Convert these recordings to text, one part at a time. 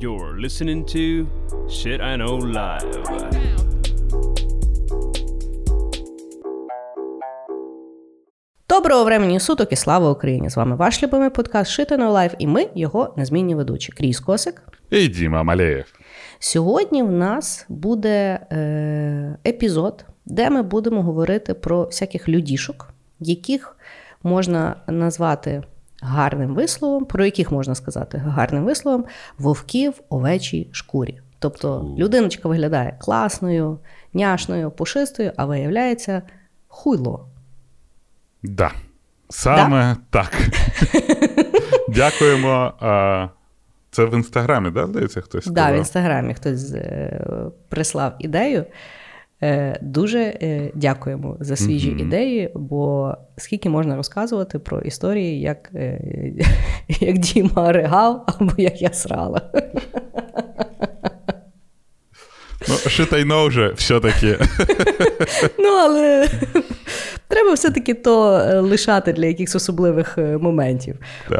You're listening to Shit I Know Live. Доброго времені суток і слава Україні! З вами ваш любимий подкаст Shit I Know Live і ми його незмінні ведучі. Кріс Косик. І Діма Малеєв. Сьогодні в нас буде е, епізод, де ми будемо говорити про всяких людішок, яких можна назвати гарним висловом, про яких можна сказати гарним висловом вовків овечій шкурі. Тобто людиночка виглядає класною, няшною, пушистою, а виявляється хуйло. Да. Саме так. Дякуємо. Це в інстаграмі, да, здається, хтось Так, да, в інстаграмі хтось е, прислав ідею. Е, Дуже е, дякуємо за свіжі Мгм. ідеї, бо скільки можна розказувати про історії, як, е, як Діма ригав або як я срала. Ну, шитайно вже все-таки. Ну, але треба все-таки то е, лишати для якихось особливих е, моментів.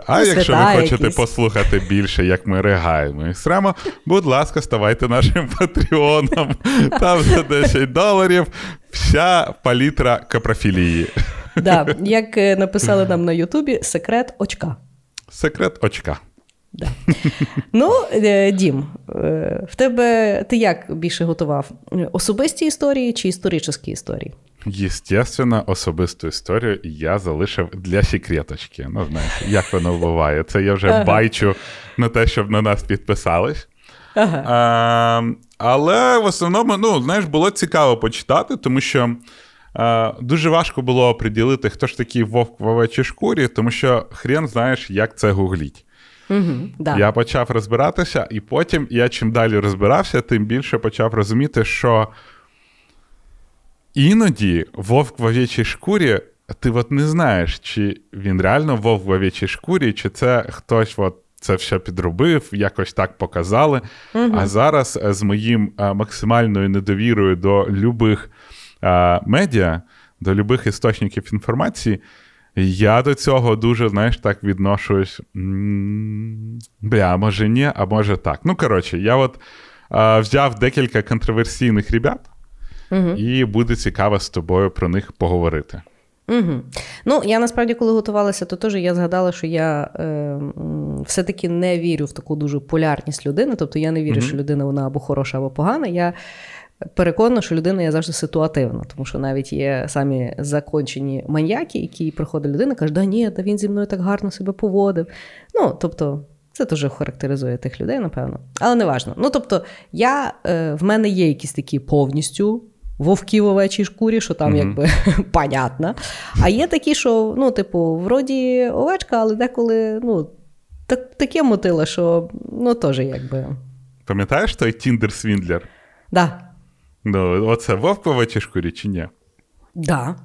А Ну, якщо ви хочете якісь. послухати більше, як ми ригаємо і сремо, будь ласка, ставайте нашим патреоном. Там за 10 доларів вся палітра капрофілії. Да, як е, написали нам на Ютубі, секрет очка. Секрет очка. Да. Ну, Дім, в тебе ти як більше готував? Особисті історії чи історичні історії? Єстественно, особисту історію я залишив для секреточки. Ну, знаєш, як воно буває. Це я вже Ага. байчу на те, щоб на нас підписались. Ага. А, але в основному, ну, знаєш, було цікаво почитати, тому що а, дуже важко було приділити, хто ж такий вовк в овечій шкурі, тому що хрен знаєш, як це гугліть. Угу, да. Я почав розбиратися, і потім я чим далі розбирався, тим більше почав розуміти, що іноді вовк в овечій шкурі, ти от не знаєш, чи він реально вовк в овечій шкурі, чи це хтось от це все підробив, якось так показали. А зараз е, з моїм е, максимальною недовірою до любих е, медіа, до любих істочників інформації. Я до цього дуже, знаєш, так відношусь. Бля, а може ні, а може так. Ну, коротше, я от а, взяв декілька контроверсійних ребят, і буде цікаво з тобою про них поговорити. Угу. Ну, я насправді, коли готувалася, то теж я згадала, що я е, все-таки не вірю в таку дуже полярність людини. Тобто я не вірю, Мгм. що людина вона або хороша, або погана. Я переконана, що людина є завжди ситуативна, тому що навіть є самі закончені маньяки, які приходить людина, каже, да ні, да він зі мною так гарно себе поводив. Ну, тобто. Це теж характеризує тих людей, напевно. Але не важно. Ну, тобто, я, е, в мене є якісь такі повністю вовки в овечій шкурі, що там Мгм. якби понятно. А є такі, що, ну, типу, вроді овечка, але деколи, ну, так, таке мотило, що ну, теж якби. Пам'ятаєш той Тіндер Свіндлер? Да. Ну, оце вовк в овечій шкурі чи ні? Да.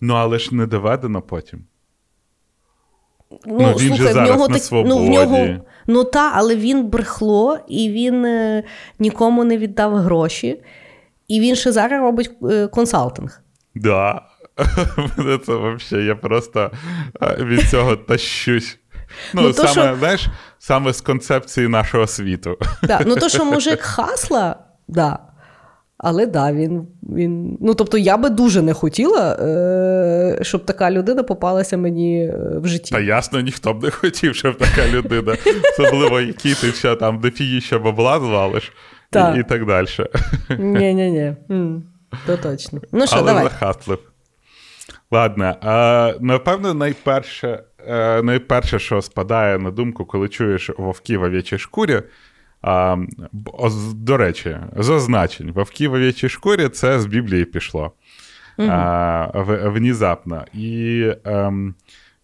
Ну, але ж не доведено потім. Ну, Ну, він же слухай, в нього на свободі. ну, в нього, ну та, але він брехло, і він е, нікому не віддав гроші, і він ще зараз робить е, консалтинг. Да. Це взагалі, я просто е, від цього тащусь. Ну, Ну, то, саме, що- знаєш, саме з концепції нашого світу. Да. Ну, то, що мужик хасла, да. Але да, він, він. Ну, тобто, я би дуже не хотіла, е, щоб така людина попалася мені в житті. Та ясно, ніхто б не хотів, щоб така людина, особливо який ти ще там дофігіще бабла звалиш. І, і так далі. Ні-ні-ні. То точно. Ну що, Але давай. захаслив. Ладно, а, напевно, найперше, е, найперше, що спадає на думку, коли чуєш вовки в ов'ячій шкурі. А, до речі, з означень, вовки в ов'ячій шкурі це з Біблії пішло. А, в- внезапно. І ем,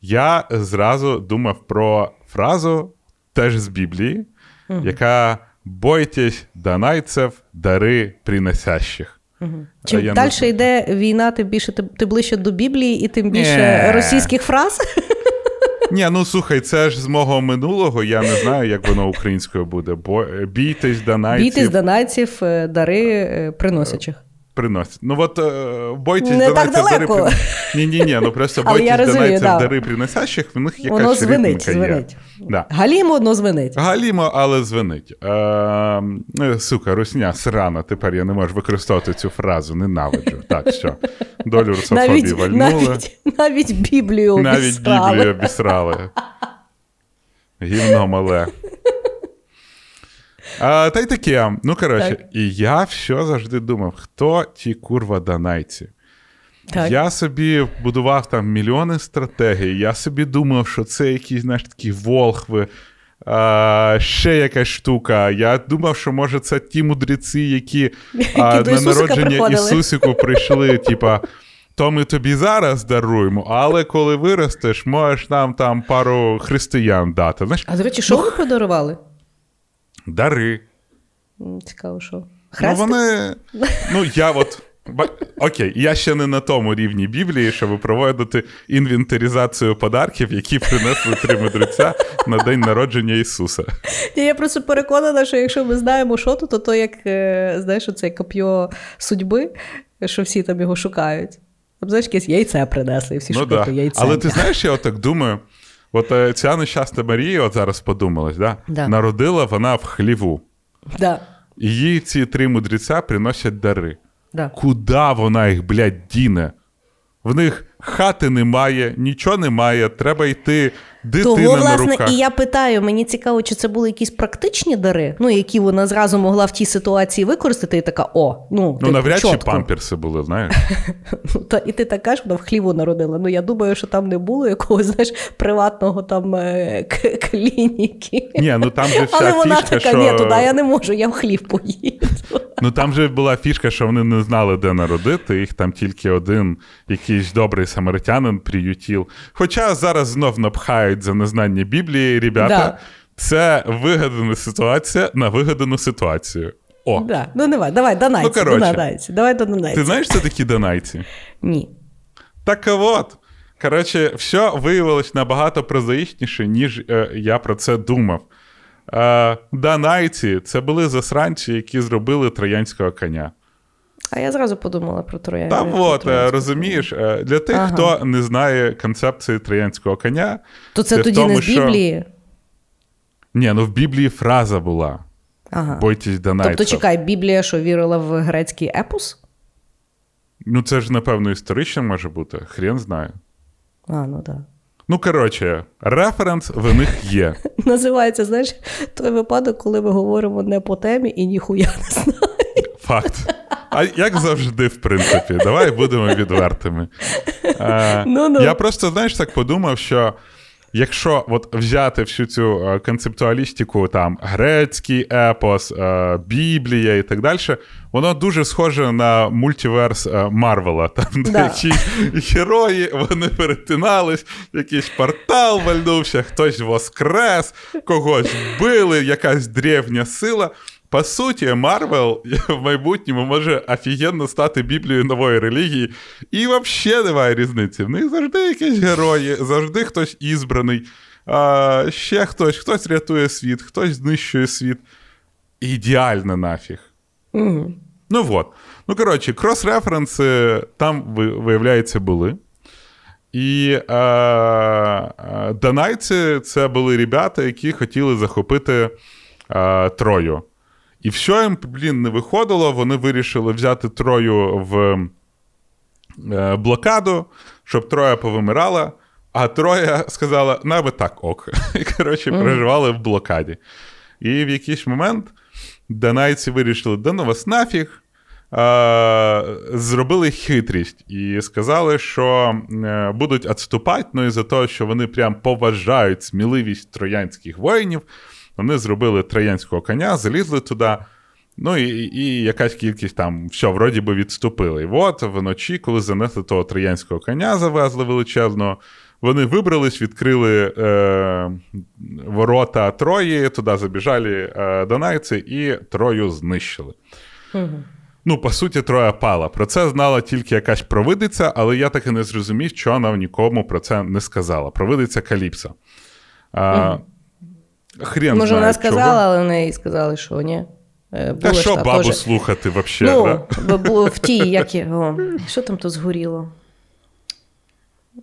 я зразу думав про фразу теж з Біблії, яка бойтесь донайцев, дари приносящих. Угу. Чим я далі йде війна, тим більше ти, ти ближче до Біблії і тим більше не. російських фраз. Ні, ну слухай, це ж з мого минулого, я не знаю, як воно українською буде. Бо бійтесь донайців. Бійтесь донайців, е, дари е, приносячих. Приносять. Ну от е, бойтесь Не так донайців дари. Ні, ні, ні. Ну просто Але я бойтесь розумію, донайців да. дари приносящих, в них якась Воно звенить, є. звенить. Да. Галімо одно звенить. Галімо, але звенить. Е, сука, русня, срана, тепер я не можу використовувати цю фразу, ненавиджу. Так, що, долю русофобії вальнули. навіть, навіть Біблію Навіть. Біблію обісрали. Гівно мале. А, та й таке. Ну, коротше, Так. і я все завжди думав, хто ті курва данайці. Так. Я собі будував там мільйони стратегій. Я собі думав, що це якісь, знаєш, такі волхви, а, ще якась штука. Я думав, що може це ті мудреці, які, а, на народження приходили. Ісусику прийшли, типа. То ми тобі зараз даруємо, але коли виростеш, можеш нам там пару християн дати. Знаєш, А до речі, що ви подарували? Дари. Цікаво, що. Ну, вони. Ну, я от. Окей, я ще не на тому рівні Біблії, щоб проводити інвентаризацію подарків, які принесли три мудреця на день народження Ісуса. Ні, Я просто переконана, що якщо ми знаємо, що то, то то як е, знаєш, оце коп'є судьби, що всі там його шукають. Там, знаєш, якесь яйце принесли, всі Ну, шукають да. яйце. Але ти знаєш, я отак думаю: от е, ця нещасна Марія, от зараз подумалась, да? Да. народила вона в хліву. Да. І їй ці три мудреця приносять дари. Да. Куда вона їх, блядь, діне? В них хати немає, нічого немає, треба йти дитина Того, на власне, руках. і я питаю, мені цікаво, чи це були якісь практичні дари, ну, які вона зразу могла в тій ситуації використати, і така, о, ну, Ну, навряд чи памперси були, знаєш. Ну, Та, і ти так кажеш, вона в хліву народила. Ну, я думаю, що там не було якогось, знаєш, приватного там е, к- клініки. Ні, ну там же вся Але вона фішка, така, що... ні, туди я не можу, я в хлів поїду. Ну там же була фішка, що вони не знали, де народити. Їх там тільки один якийсь добрий самаритянин приютів. Хоча зараз знов напхають за незнання Біблії, ребята. Да. Це вигадана ситуація на вигадану ситуацію. О, Да. Ну, давай, давай, донайці, Ну, коротше. донайці, давай до донайці. ти знаєш, це такі донайці? Ні. Так от. Коротше, все виявилось набагато прозаїчніше, ніж е, я про це думав. Е, Данайці це були засранці, які зробили троянського коня. А я зразу подумала про троян. Там про от, е, розумієш, е, для тих, Ага. хто не знає концепції троянського коня. То це тоді тому, не з що- Біблії. Ні, ну в Біблії фраза була: Ага. бойтесь Данайців. Тобто, чекай, Біблія, що вірила в грецький епос? Ну це ж, напевно, історично може бути. Хрен знає. А, ну так. Да. Ну, коротше, референс в них є. Називається, знаєш, той випадок, коли ми говоримо не по темі і ніхуя не знаємо. Факт. А як завжди, в принципі, давай будемо відвертими. Е, Ну-ну. Я просто, знаєш, так подумав, що якщо от взяти всю цю е, концептуалістику, там грецький епос, е, Біблія і так далі, воно дуже схоже на multiverse е, Марвела. Там де Да. якісь герої, вони перетинались, якийсь портал вальнувся, хтось воскрес, когось били, якась древня сила. По суті, Марвел в майбутньому може офігенно стати Біблією нової релігії, і взагалі немає різниці. В них завжди якісь герої, завжди хтось ізбраний, а, ще хтось, хтось рятує світ, хтось знищує світ. Ідеально нафіг. Угу. Ну от. Ну, коротше, крос-референси там, виявляється, були. І е, е, донайці це були ребята, які хотіли захопити е, Трою. І все їм, блін, не виходило. Вони вирішили взяти Трою в е, блокаду, щоб Троя повимирала. А Троя сказала, на би так ок. І, коротше, переживали в блокаді. І в якийсь момент донайці вирішили, да ну вас нафіг. Зробили хитрість і сказали, що е, будуть відступати, ну і за те, що вони прям поважають сміливість троянських воїнів. Вони зробили троянського коня, залізли туди. Ну і, і якась кількість там, все, вроді би відступили. І от вночі, коли занесли того троянського коня, завезли величезного, вони вибрались, відкрили е, ворота Трої, туди забіжали е, донайці і Трою знищили. Ну, по суті, Троя пала. Про це знала тільки якась провидиця, але я так і не зрозумів, що вона нікому про це не сказала. Провидиця Каліпса. А, Хрен Може, знає, вона чого. сказала, але в неї сказали, що ні. Е, Та що бабу теж- слухати взагалі? Ну, да? бо було в тій, як є, о, що там тут згоріло?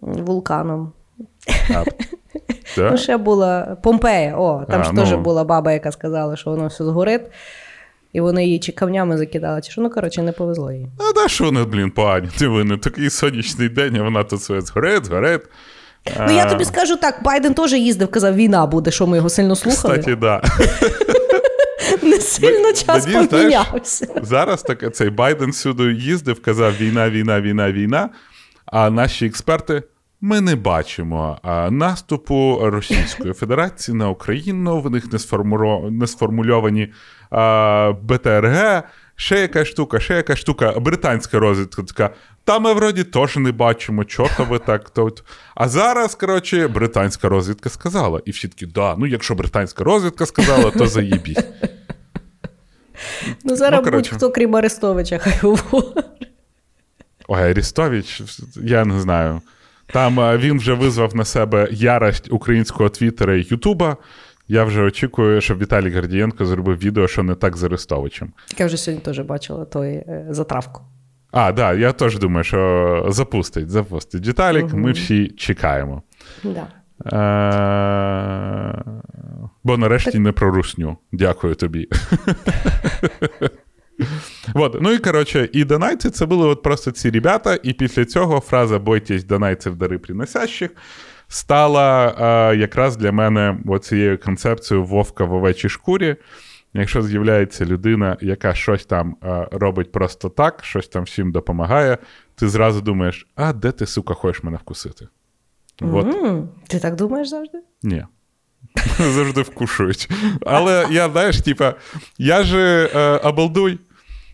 Вулканом. А, да? Ну, ще була Помпея. О, там А, ж ну. теж була баба, яка сказала, що воно все згорить. І вони її чи камнями закидали, чи що, ну, коротше, не повезло їй. А да що вони, блін, погані? Диви, не такий сонячний день, а вона тут своє згорить, згорить. Ну, я тобі скажу так, Байден теж їздив, казав, війна буде, що ми його сильно слухали. Кстати, да. Не сильно час знаєш, помінявся. Зараз так, цей Байден сюди їздив, казав війна, війна, війна, війна. А наші експерти. Ми не бачимо а, наступу Російської Федерації на Україну. В них не сформульовані а, БТРГ, ще якась штука, ще якась штука. Британська розвідка така. Та ми вроді теж не бачимо, чого ви так. То... А зараз, коротше, британська розвідка сказала. І всі такі, да, ну якщо британська розвідка сказала, то заїбіть. Ну, зараз Ну, будь-хто, крім Арестовича, хай говорить. Ой, Арістович, я не знаю. Там він вже визвав на себе ярость українського твіттера і Ютуба. Я вже очікую, щоб Віталій Гордієнко зробив відео, що не так з Арестовичем. Я вже сьогодні теж бачила той е, затравку. А, да, я теж думаю, що запустить, запустить. Віталік, ми всі чекаємо. Да. Е, Бо нарешті не про русню. Дякую тобі. Вот. Ну і коротше, і донайці це були от просто ці ребята, і після цього фраза бойтесь донайців дари приносящих стала е, якраз для мене цією концепцією вовка в овечій шкурі. Якщо з'являється людина, яка щось там е, робить просто так, щось там всім допомагає, ти зразу думаєш, а де ти, сука, хочеш мене вкусити? От. М, Ти так думаєш завжди? Ні. Завжди вкушують. Але я, знаєш, типа, я же е, обалдуй.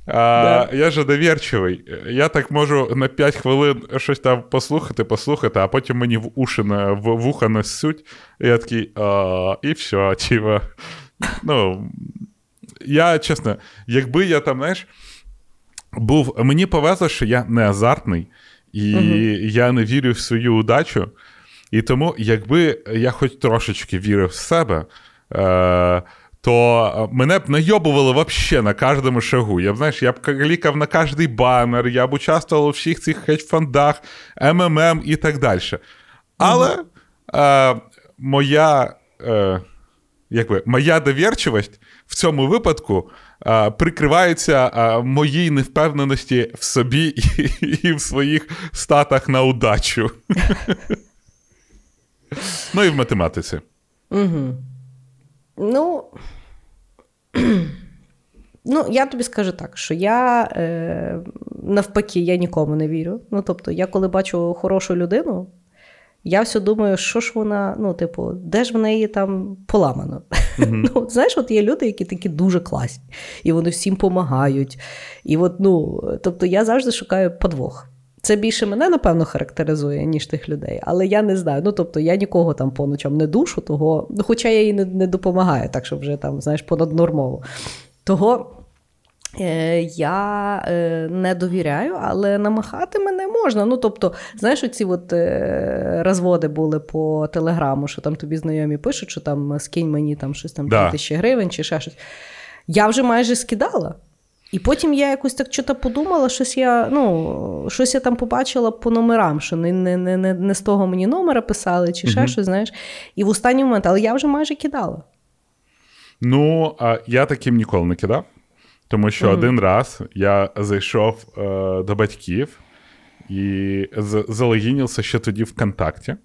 А, Я же довірчивий. Я так можу на 5 хвилин щось там послухати, послухати, а потім мені в уші на, в вуха несуть. І я такий, а, і все, типа. Ну, я чесно, якби я там, знаєш, був. Мені повезло, що я не азартний, і я не вірю в свою удачу. І тому, якби я хоч трошечки вірив в себе, е, то мене б найобували вообще на кожному шагу. Я б, знаєш, я б клікав на кожний банер, я б участвував у всіх цих хедж-фондах, МММ і так далі. Але е, моя, е, якби, моя довірчивість в цьому випадку е, прикривається е, моїй невпевненості в собі і, і в своїх статах на удачу. Ну і в математиці. Ну. Ну, я тобі скажу так, що я е, навпаки, я нікому не вірю. Ну, тобто, я коли бачу хорошу людину, я все думаю, що ж вона, ну, типу, де ж в неї там поламано. Ну, от знаєш, от є люди, які такі дуже класні, і вони всім допомагають. І от, ну, тобто, я завжди шукаю подвох. Це більше мене, напевно, характеризує, ніж тих людей. Але я не знаю. Ну, тобто, я нікого там по ночам не душу, того, ну, хоча я їй не, не допомагаю, так що вже там, знаєш, понаднормово. Того е, я е, не довіряю, але намахати мене можна. Ну, тобто, знаєш, оці от е, розводи були по телеграму, що там тобі знайомі пишуть, що там скинь мені там щось там Да. тисячі гривень чи ще щось. Я вже майже скидала. І потім я якось так чого подумала, щось я, ну, щось я там побачила по номерам, що не, не, не, не, з того мені номера писали, чи ще щось, знаєш. І в останній момент, але я вже майже кидала. Ну, а я таким ніколи не кидав, тому що один раз я зайшов е, до батьків і з- залогінився ще тоді ВКонтакті.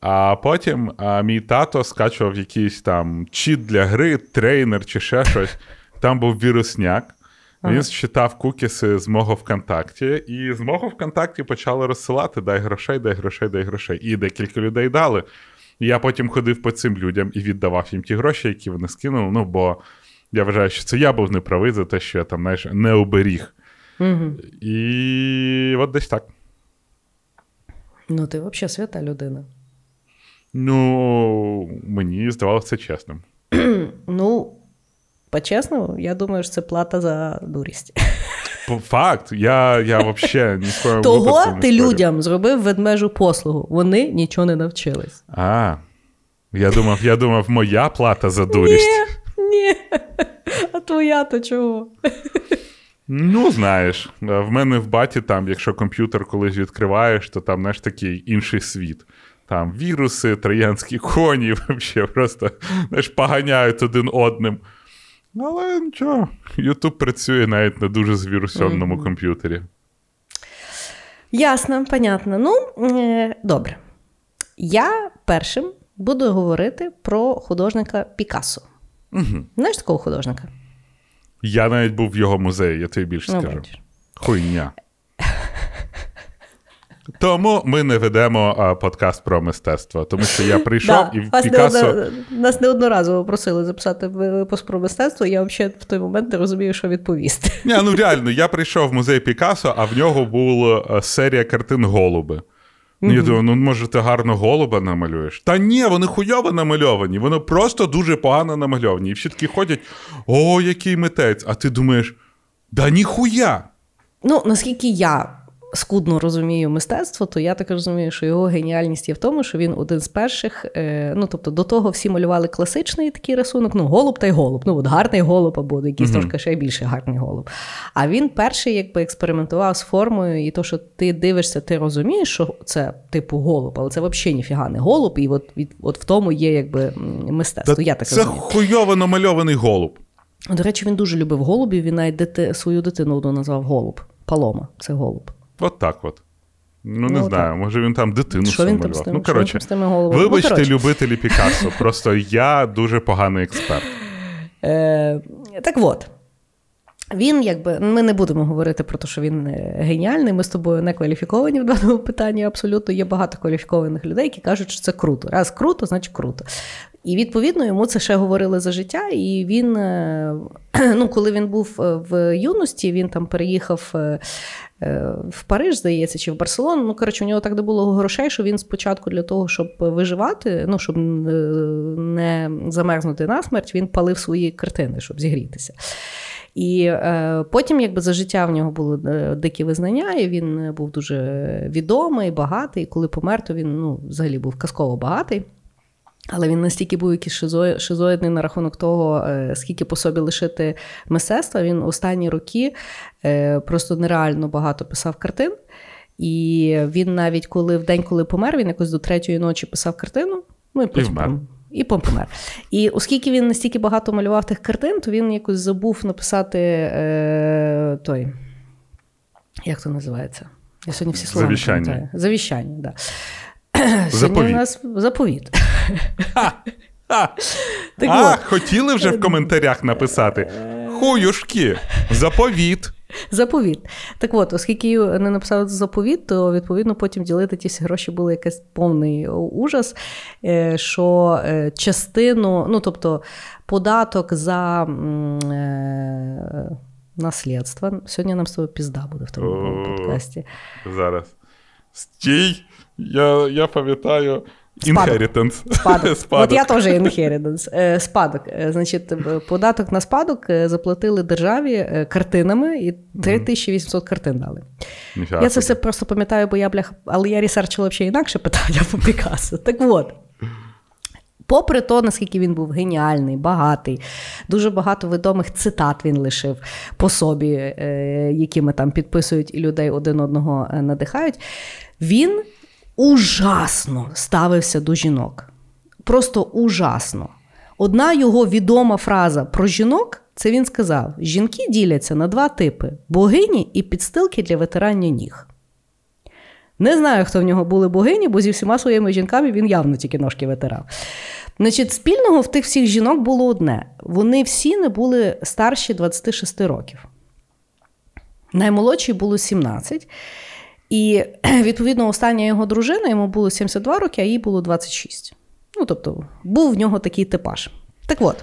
А потім а, мій тато скачував якийсь там чіт для гри, трейнер чи ще щось. Там був вірусняк. Він считав кукіси з мого ВКонтакті, і з мого ВКонтакті почали розсилати: дай грошей, дай грошей, дай грошей. І декілька людей дали. І я потім ходив по цим людям і віддавав їм ті гроші, які вони скинули. Ну, бо я вважаю, що це я був неправий за те, що я там знаєш, не оберіг. І от десь так. Ну, ти взагалі свята людина. Ну, мені здавалося це чесним. Ну, по-чесному, я думаю, що це плата за дурість. Факт, я, я взагалі ні в Того ти людям зробив ведмежу послугу. Вони нічого не навчились. А, я думав, я думав, моя плата за дурість. Ні, ні. А твоя, то чого? Ну, знаєш, в мене в баті там, якщо комп'ютер колись відкриваєш, то там знаєш, такий інший світ. Там віруси, троянські коні, взагалі просто знаєш, поганяють один одним. Але нічого, Ютуб працює навіть на дуже звірусьомному mm-hmm. комп'ютері. Ясно, понятно. Ну, е, добре. Я першим буду говорити про художника Пікассо. Угу. Знаєш такого художника? Я навіть був в його музеї, я тобі більше ну, скажу. Ну, Хуйня. Тому ми не ведемо а, подкаст про мистецтво, тому що я прийшов да, і в Пікассо... Не, нас неодноразово просили записати випуск про мистецтво, я взагалі в той момент не розумію, що відповісти. Ні, ну реально, я прийшов в музей Пікассо, а в нього була серія картин голуби. Mm-hmm. Я думаю, ну може ти гарно голуба намалюєш. Та ні, вони хуйово намальовані, вони просто дуже погано намальовані. І всі такі ходять: о, який митець! А ти думаєш, да ніхуя! Ну, наскільки я скудно розумію мистецтво, то я так розумію, що його геніальність є в тому, що він один з перших. Е, ну тобто, до того всі малювали класичний такий рисунок, ну голуб та й голуб. Ну от гарний голуб або якийсь mm-hmm. трошки ще більше гарний голуб. А він перший, якби експериментував з формою, і то, що ти дивишся, ти розумієш, що це типу голуб, але це взагалі ніфіга не голуб, і от від от в тому є якби мистецтво. Та я так Це розумію. хуйово намальований голуб. До речі, він дуже любив голубів. Він навіть дити, свою дитину назвав голуб. Палома, це голуб. От так от. Ну, не ну, знаю, так. може він там дитину що він там з тим, Ну, коротше, ну, вибачте, ну, коротше. любителі Пікассо. Просто я дуже поганий експерт. Е, Так от. Він, якби, ми не будемо говорити про те, що він е, геніальний. Ми з тобою не кваліфіковані в даному питанні. Абсолютно є багато кваліфікованих людей, які кажуть, що це круто. Раз круто, значить круто. І відповідно йому це ще говорили за життя. І він, е, ну, коли він був е, в юності, він там переїхав в Париж, здається, чи в Барселону. Ну, коротше, у нього так не було грошей, що він спочатку для того, щоб виживати, ну, щоб не замерзнути на смерть, він палив свої картини, щоб зігрітися. І е, потім, якби за життя в нього були е, дикі визнання, і він був дуже відомий, багатий. І коли помер, то він ну, взагалі був казково багатий. Але він настільки був якийсь шизоїдний на рахунок того, е, скільки по собі лишити мистецтва. Він останні роки е, просто нереально багато писав картин. І він навіть коли в день, коли помер, він якось до третьої ночі писав картину. Ну і потім і помер. І оскільки він настільки багато малював тих картин, то він якось забув написати е, той. Як це називається? Я сьогодні всі слова Завіщання. не. Завіщання, да. Заповіт. у нас заповіт. Так а, от. хотіли вже в коментарях написати. Хуюшки, заповіт. Заповіт. Так от, оскільки не написали заповіт, то відповідно потім ділити ті гроші було якийсь повний ужас. Е, що е, частину, ну тобто податок за е, наслідство. Сьогодні нам з тобою пізда буде в тому подкасті. Зараз. Стій! Я я пам'ятаю. Inheritance. Спадок. спадок. От я теж inheritance. Спадок. Е, значить, податок на спадок е, заплатили державі е, картинами і 3800 картин дали. Нічого. Я це все просто пам'ятаю, бо я блях, але я ресерчила ще інакше питання по Пікассо. Так от. Попри то, наскільки він був геніальний, багатий, дуже багато відомих цитат він лишив по собі, якими там підписують і людей один одного надихають. Він ужасно ставився до жінок. Просто ужасно. Одна його відома фраза про жінок це він сказав: жінки діляться на два типи: богині і підстилки для витирання ніг. Не знаю, хто в нього були богині, бо зі всіма своїми жінками він явно тільки ножки витирав. Значить, спільного в тих всіх жінок було одне: вони всі не були старші 26 років. Наймолодшій було 17. І відповідно остання його дружина йому було 72 роки, а їй було 26. Ну, тобто, був в нього такий типаж. Так от.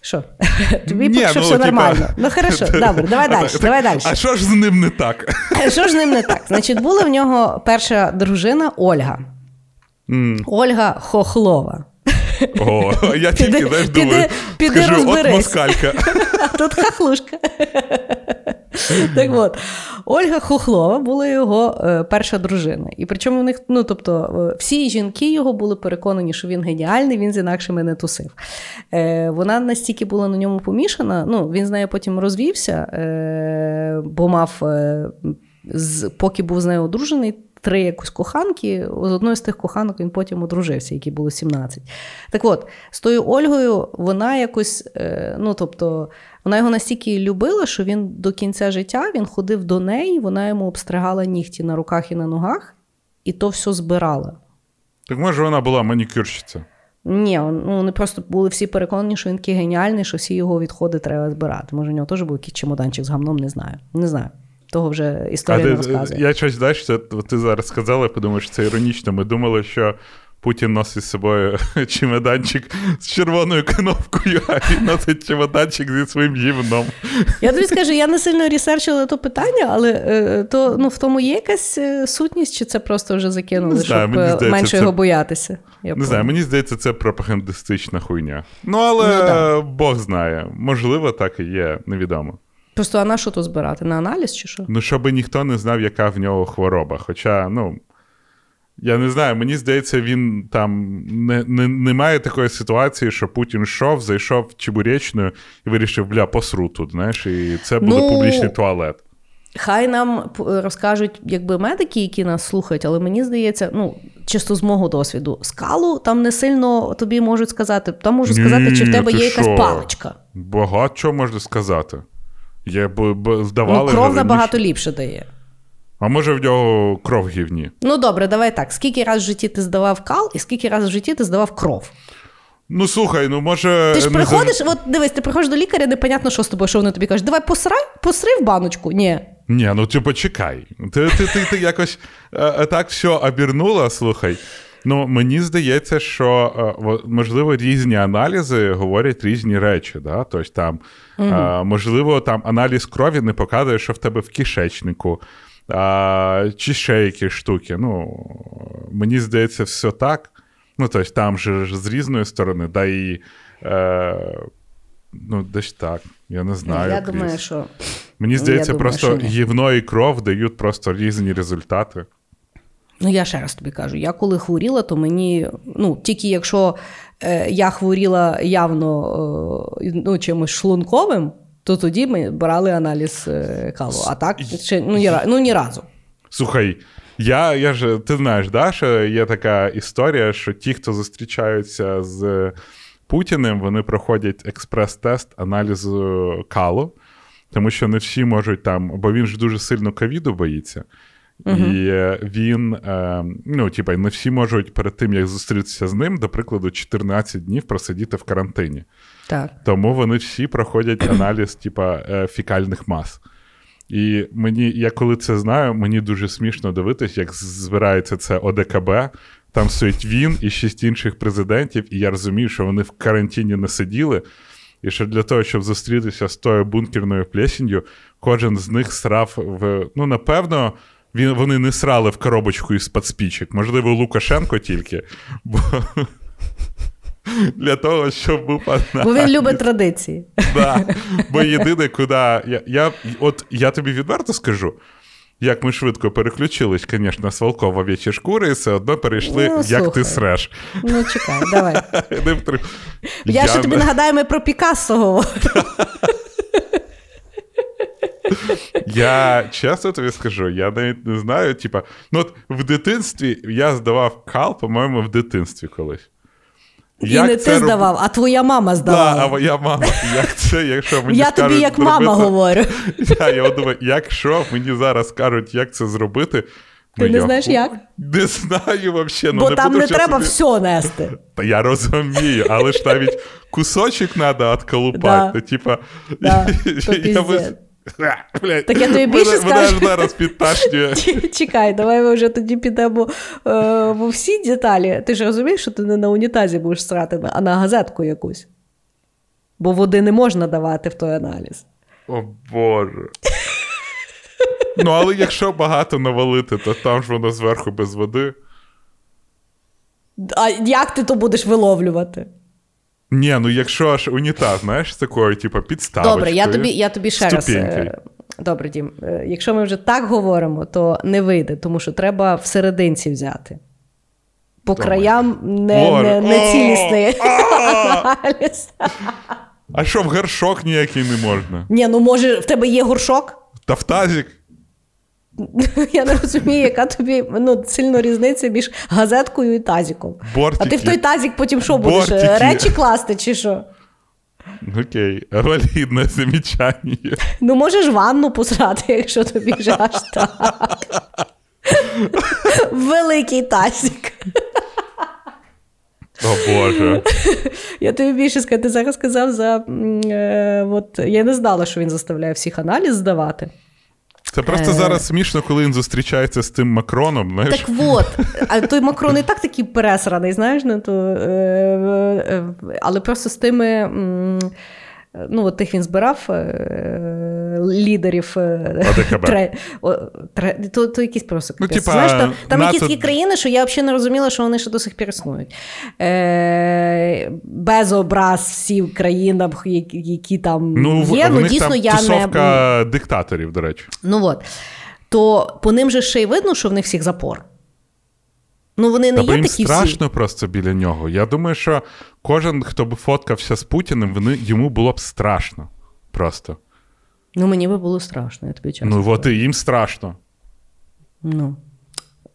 Що? Тобі поки що ну, все нормально. Ну, хорошо, добре, давай далі. давай далі. А що ж з ним не так? Що ж з ним не так? Значить, була в нього перша дружина Ольга. Mm. Ольга Хохлова. О, я тільки піди, знаєш, думаю, піди, піди скажу, от москалька. А тут хахлушка. Так от, Ольга Хохлова була його е, перша дружина. І причому в них, ну тобто, е, всі жінки його були переконані, що він геніальний, він з інакшими не тусив. Е, Вона настільки була на ньому помішана, ну, він з нею потім розвівся, бо мав, з, поки був з нею одружений, три якось коханки. З одною з тих коханок він потім одружився, які було 17. Так от, з тою Ольгою вона якось, е, ну тобто, вона його настільки любила, що він до кінця життя він ходив до неї, вона йому обстригала нігті на руках і на ногах, і то все збирала. Так може вона була манікюрщиця? Ні, ну вони просто були всі переконані, що він такий геніальний, що всі його відходи треба збирати. Може, у нього теж був якийсь чемоданчик з гамном, не знаю. Не знаю. Того вже історія а не розказує. Я щось знаєш, це, ти зараз сказала, я подумав, що це іронічно. Ми думали, що Путін носить з собою чемоданчик з червоною кнопкою, а він носить чемоданчик зі своїм гівном. Я тобі скажу, я не сильно ресерчила то питання, але е, то ну, в тому є якась е, сутність, чи це просто вже закинули, Не знаю, щоб е, здається, менше це- його боятися. Я Не знаю, мені здається, це пропагандистична хуйня. Ну, але Ну. Бог знає. Можливо, так і є, невідомо. Просто а на що то збирати? На аналіз чи що? Ну, щоб ніхто не знав, яка в нього хвороба. Хоча, ну. Я не знаю, мені здається, він там не, не, немає такої ситуації, що Путін йшов, зайшов в Чебуречну і вирішив, бля, посру тут, знаєш, і це буде Ну, публічний туалет. Хай нам розкажуть, якби медики, які нас слухають, але мені здається, ну чисто з мого досвіду, скалу там не сильно тобі можуть сказати. Там можуть сказати, чи в тебе є якась паличка. Багато чого можна сказати. Є, б, б, здавали Ну, кров набагато ліпше дає. А може в нього кров гівні? Ну добре, давай так. Скільки раз в житті ти здавав кал, і скільки раз в житті ти здавав кров? Ну слухай, ну може. Ти ж приходиш, зав- от дивись, ти приходиш до лікаря, непонятно, що з тобою, що вони тобі кажуть. Давай посрай, посри в баночку. Ні. Ні, ну ти почекай. Ти, ти, ти, ти якось е, е, так все обірнула, слухай. Ну, мені здається, що е, можливо різні аналізи говорять різні речі. Да? Тобто, там, е, можливо, там аналіз крові не показує, що в тебе в кишечнику, а, чи ще якісь штуки. Ну, мені здається, все так. Ну, тобто, там же ж з різної сторони, да і. Е, ну, десь так. Я не знаю. я Кріс. думаю, що Мені здається, думаю, просто що гівно і кров дають просто різні результати. Ну, я ще раз тобі кажу, я коли хворіла, то мені, ну, тільки якщо я хворіла явно е, ну, чимось шлунковим, то тоді ми брали аналіз е, калу. А так, ще, ну, ні, ну, ні разу. Слухай, я, я ж, ти знаєш, да, що є така історія, що ті, хто зустрічаються з Путіним, вони проходять експрес-тест аналізу калу, тому що не всі можуть там, бо він ж дуже сильно ковіду боїться. І е, він, е, ну, типа, не всі можуть перед тим, як зустрітися з ним, до прикладу, 14 днів просидіти в карантині. Так. Тому вони всі проходять аналіз, типа, е, фікальних мас. І мені, я коли це знаю, мені дуже смішно дивитись, як збирається це ОДКБ. Там стоїть він і шість інших президентів, і я розумію, що вони в карантині не сиділи. І що для того, щоб зустрітися з тою бункерною плесенью, кожен з них срав в. Ну, напевно, він, вони не срали в коробочку із спецпічок. Можливо, Лукашенко тільки. Бо для того, щоб був Бо він любить традиції. Да. Бо єдине, куди. Я, я, от я тобі відверто скажу. Як ми швидко переключились, звісно, з волкова овечі шкури, і все одно перейшли, Ну, як ти среш. Ну, чекай, давай. Втри- Я, ще не- тобі нагадаю, ми про Пікассо говоримо. Я чесно тобі скажу, я навіть не знаю, типа, ну от в дитинстві я здавав кал, по-моєму, в дитинстві колись. І Як не ти роб- здавав, а твоя мама Да, а моя мама, як це, якщо мені Я тобі як мама говорю. Я, я от думаю, якщо мені зараз кажуть, як це зробити. Ти не я знаєш, ху- як? Не знаю взагалі. Бо ну, там буду не треба собі- все нести. Та я розумію, але ж навіть кусочок треба відколупати. Да. Ну, типа, Да, я піздець. Блядь, Так я тобі більше скажу. ж зараз підташнює. Чекай, давай ми вже тоді підемо е, в всі деталі. Ти ж розумієш, що ти не на унітазі будеш срати, а на газетку якусь. Бо води не можна давати в той аналіз. О Боже. Ну, але якщо багато навалити, то там ж воно зверху без води. А як ти то будеш виловлювати? Ні, ну якщо ж унітаз, знаєш, з такою, типу, підставочкою. Добре, я тобі, я тобі ще раз. е, Добре, Дім, е, якщо ми вже так говоримо, то не вийде, тому що треба всерединці взяти. По Давай. краям не, не, не цілісний аналіз. А що в горшок ніякий не можна? Ні, ну може, в тебе є горшок? Та в тазик? Я не розумію, яка тобі ну, сильно різниця між газеткою і тазиком. Бортики. А ти в той тазик потім що будеш? Бортики. Речі класти чи що? Окей, валідне замічання. Ну, можеш ванну посрати, якщо тобі вже аж так. Великий тазик. О Боже. Я тобі більше скажу, ти зараз сказав за. Е, от, я не знала, що він заставляє всіх аналіз здавати. Це просто Е. зараз смішно, коли він зустрічається з тим Макроном, знаєш? Так от, а той Макрон і так такий пересраний, знаєш, ну, то, е, е, але просто з тими. Ну, от тих він збирав е, лідерів е, тре, тре, то, то якісь просто Ну, типа, Знаєш, там, там НАТО- якісь такі країни, що я взагалі не розуміла, що вони ще до сих пір існують. Е, без образ всім країнам, які, які там Ну, є. Ну, дійсно, там я не. диктаторів, до речі. Ну от. То по ним же ще й видно, що в них всіх запор. Ну, вони не Та є їм такі страшно просто біля нього. Я думаю, що кожен, хто би фоткався з Путіним, вони, йому було б страшно. Просто. Ну, мені би було страшно, я тобі чесно. Ну, от і їм страшно. Ну.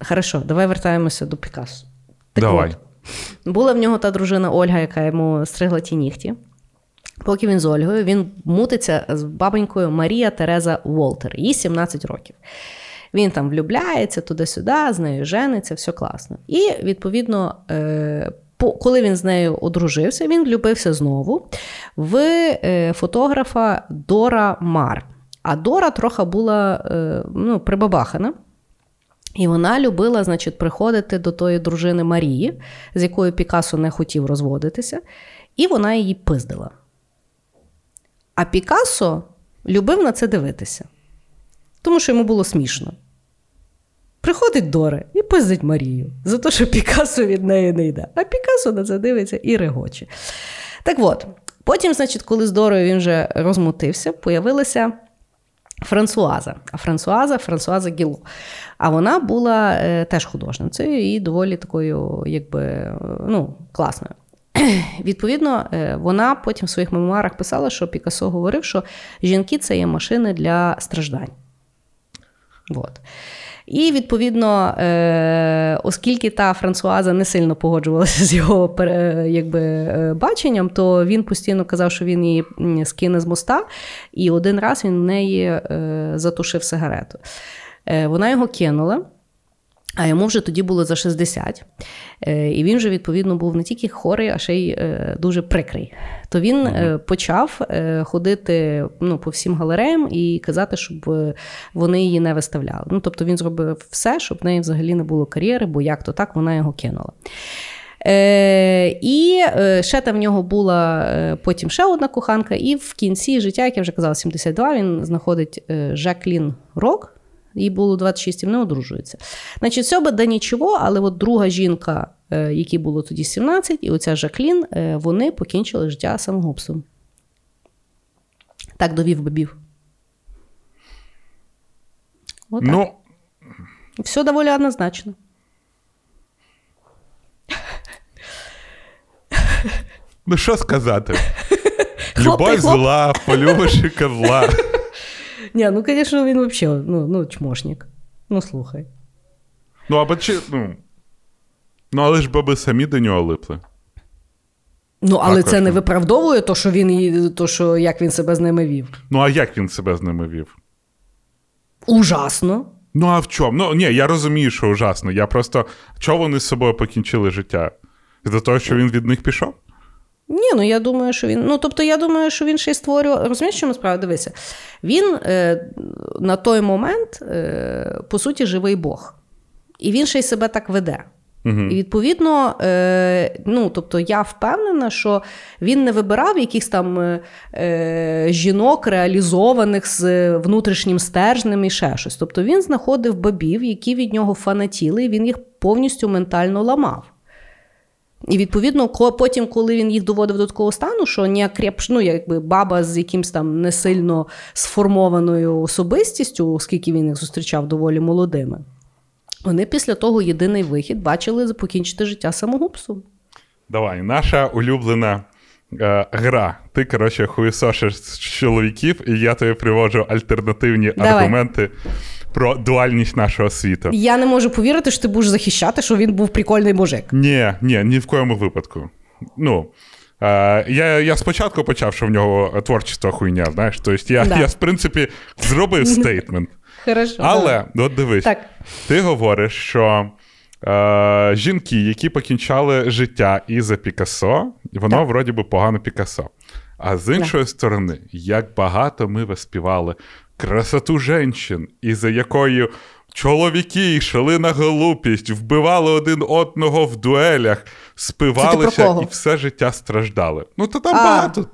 Хорошо, давай вертаємося до Пікассо. Так Давай. от, була в нього та дружина Ольга, яка йому стригла ті нігті. Поки він з Ольгою, він мутиться з бабонькою Марія Тереза Волтер, їй 17 років. Він там влюбляється туди-сюди, з нею жениться, все класно. І, відповідно, е, коли він з нею одружився, він влюбився знову в е, фотографа Дора Мар. А Дора трохи була е, ну, прибабахана. І вона любила, значить, приходити до тої дружини Марії, з якою Пікассо не хотів розводитися, і вона її пиздила. А Пікассо любив на це дивитися, тому що йому було смішно. Приходить Дора і пиздить Марію за те, що Пікассо від неї не йде. А Пікассо на це дивиться і регоче. Так от, потім, значить, коли з Дорою він вже розмутився, появилася Франсуаза. А Франсуаза Франсуаза Гіло. А вона була е, теж художницею і доволі такою, якби, ну, класною. Відповідно, е, вона потім в своїх мемуарах писала, що Пікассо говорив, що жінки це є машини для страждань. От. І відповідно, е, оскільки та Франсуаза не сильно погоджувалася з його якби, е, баченням, то він постійно казав, що він її скине з моста, і один раз він в неї е, затушив сигарету. Вона його кинула. А йому вже тоді було за 60. Е, І він вже, відповідно, був не тільки хворий, а ще й е, дуже прикрий. То він е, почав ходити ну, по всім галереям і казати, щоб вони її не виставляли. Ну, тобто він зробив все, щоб в неї взагалі не було кар'єри, бо як то так вона його кинула. Е, і ще там в нього була потім ще одна коханка, і в кінці життя, як я вже казала, 72, він знаходить Жаклін Рок. Їй було 26 і вони одружуються. Значить, все би да нічого, але от друга жінка, е, якій було тоді 17, і оця Жаклін, е, вони покінчили життя самогубством. Так довів бабів. Отак. Ну, Все доволі однозначно. ну що сказати? Любов зла, полюбиш і козла. Ні, ну, звісно, він взагалі ну, ну, чмошник. Ну, слухай. Ну, або чи. Ну, ну але ж баби самі до нього липли. Ну, але Також, це не виправдовує то, що він то, що як він себе з ними вів. Ну, а як він себе з ними вів? Ужасно. Ну, а в чому? Ну, ні, я розумію, що ужасно. Я просто. Чого вони з собою покінчили життя? За того, що він від них пішов? Ні, ну я думаю, що він. Ну, тобто, я думаю, що він ще й створював. Розумієш, що справа? Дивися. Він е, на той момент, е, по суті, живий Бог. І він ще й себе так веде. І відповідно, е, ну, тобто я впевнена, що він не вибирав якихось там е, е, жінок, реалізованих з внутрішнім стержнем і ще щось. Тобто він знаходив бабів, які від нього фанатіли, і він їх повністю ментально ламав. І відповідно, потім, коли він їх доводив до такого стану, що ніяк ну, якби баба з якимсь там не сильно сформованою особистістю, оскільки він їх зустрічав доволі молодими, вони після того єдиний вихід бачили покінчити життя самогубством. Давай, наша улюблена е, гра. Ти, коротше, хуєсошиш з чоловіків, і я тобі приводжу альтернативні Давай. аргументи про дуальність нашого світу. Я не можу повірити, що ти будеш захищати, що він був прикольний мужик. Ні, ні, ні в коєму випадку. Ну. Е, я, я спочатку почав, що в нього творчество хуйня, знаєш. Тобто я, Да. я, в принципі, зробив стейтмент. Хорошо. Але, от дивись, Так. ти говориш, що е, жінки, які покінчали життя із-за Пікассо, воно Так. вроді би погано Пікассо. А з іншої сторони, як багато ми виспівали красоту жінчин, із-за якою чоловіки йшли на глупість, вбивали один одного в дуелях, спивалися і все життя страждали. Ну, то там А. багато.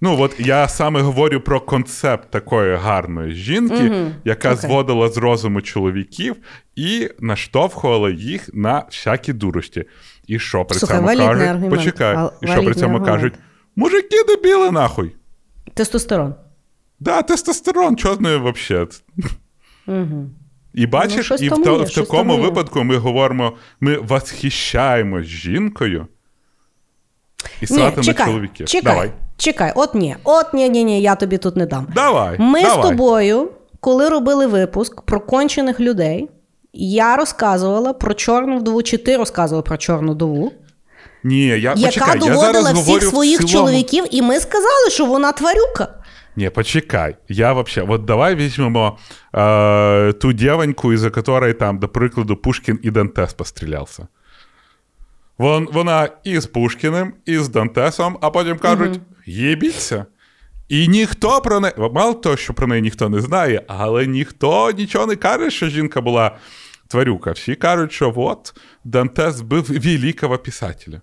Ну, от я саме говорю про концепт такої гарної жінки, яка Окей. зводила з розуму чоловіків і наштовхувала їх на всякі дурості. І що при Слухай, цьому кажуть? аргумент. Почекай, Вал- і що при цьому аргумент. кажуть? Мужики дебіли нахуй. Тестостерон. Да, тестостерон, взагалі? Угу. І бачиш, Ну, і в, є, в такому випадку ми говоримо, ми восхищаємось жінкою і чекай, чоловіків. чекай, Давай. чекай, от ні, от ні, ні, ні, я тобі тут не дам. Давай. Ми давай. з тобою, коли робили випуск про кончених людей, я розказувала про чорну вдову, чи ти розказувала про чорну вдову, Ні, я яка почекай, я доводила зараз всіх говорю своїх цілому. чоловіків, і ми сказали, що вона тварюка. Не, почекай. Я вообще, вот давай візьмемо е, ту девоньку, із-за которой там, до прикладу, Пушкін і Дантес пострілявся. Вон, вона і з Пушкіним, і з Дантесом, а потім кажуть: їбіться. І ніхто про неї, мало того, що про неї ніхто не знає, але ніхто нічого не каже, що жінка була тварюка. Всі кажуть, що от Дантес збив великого писателя.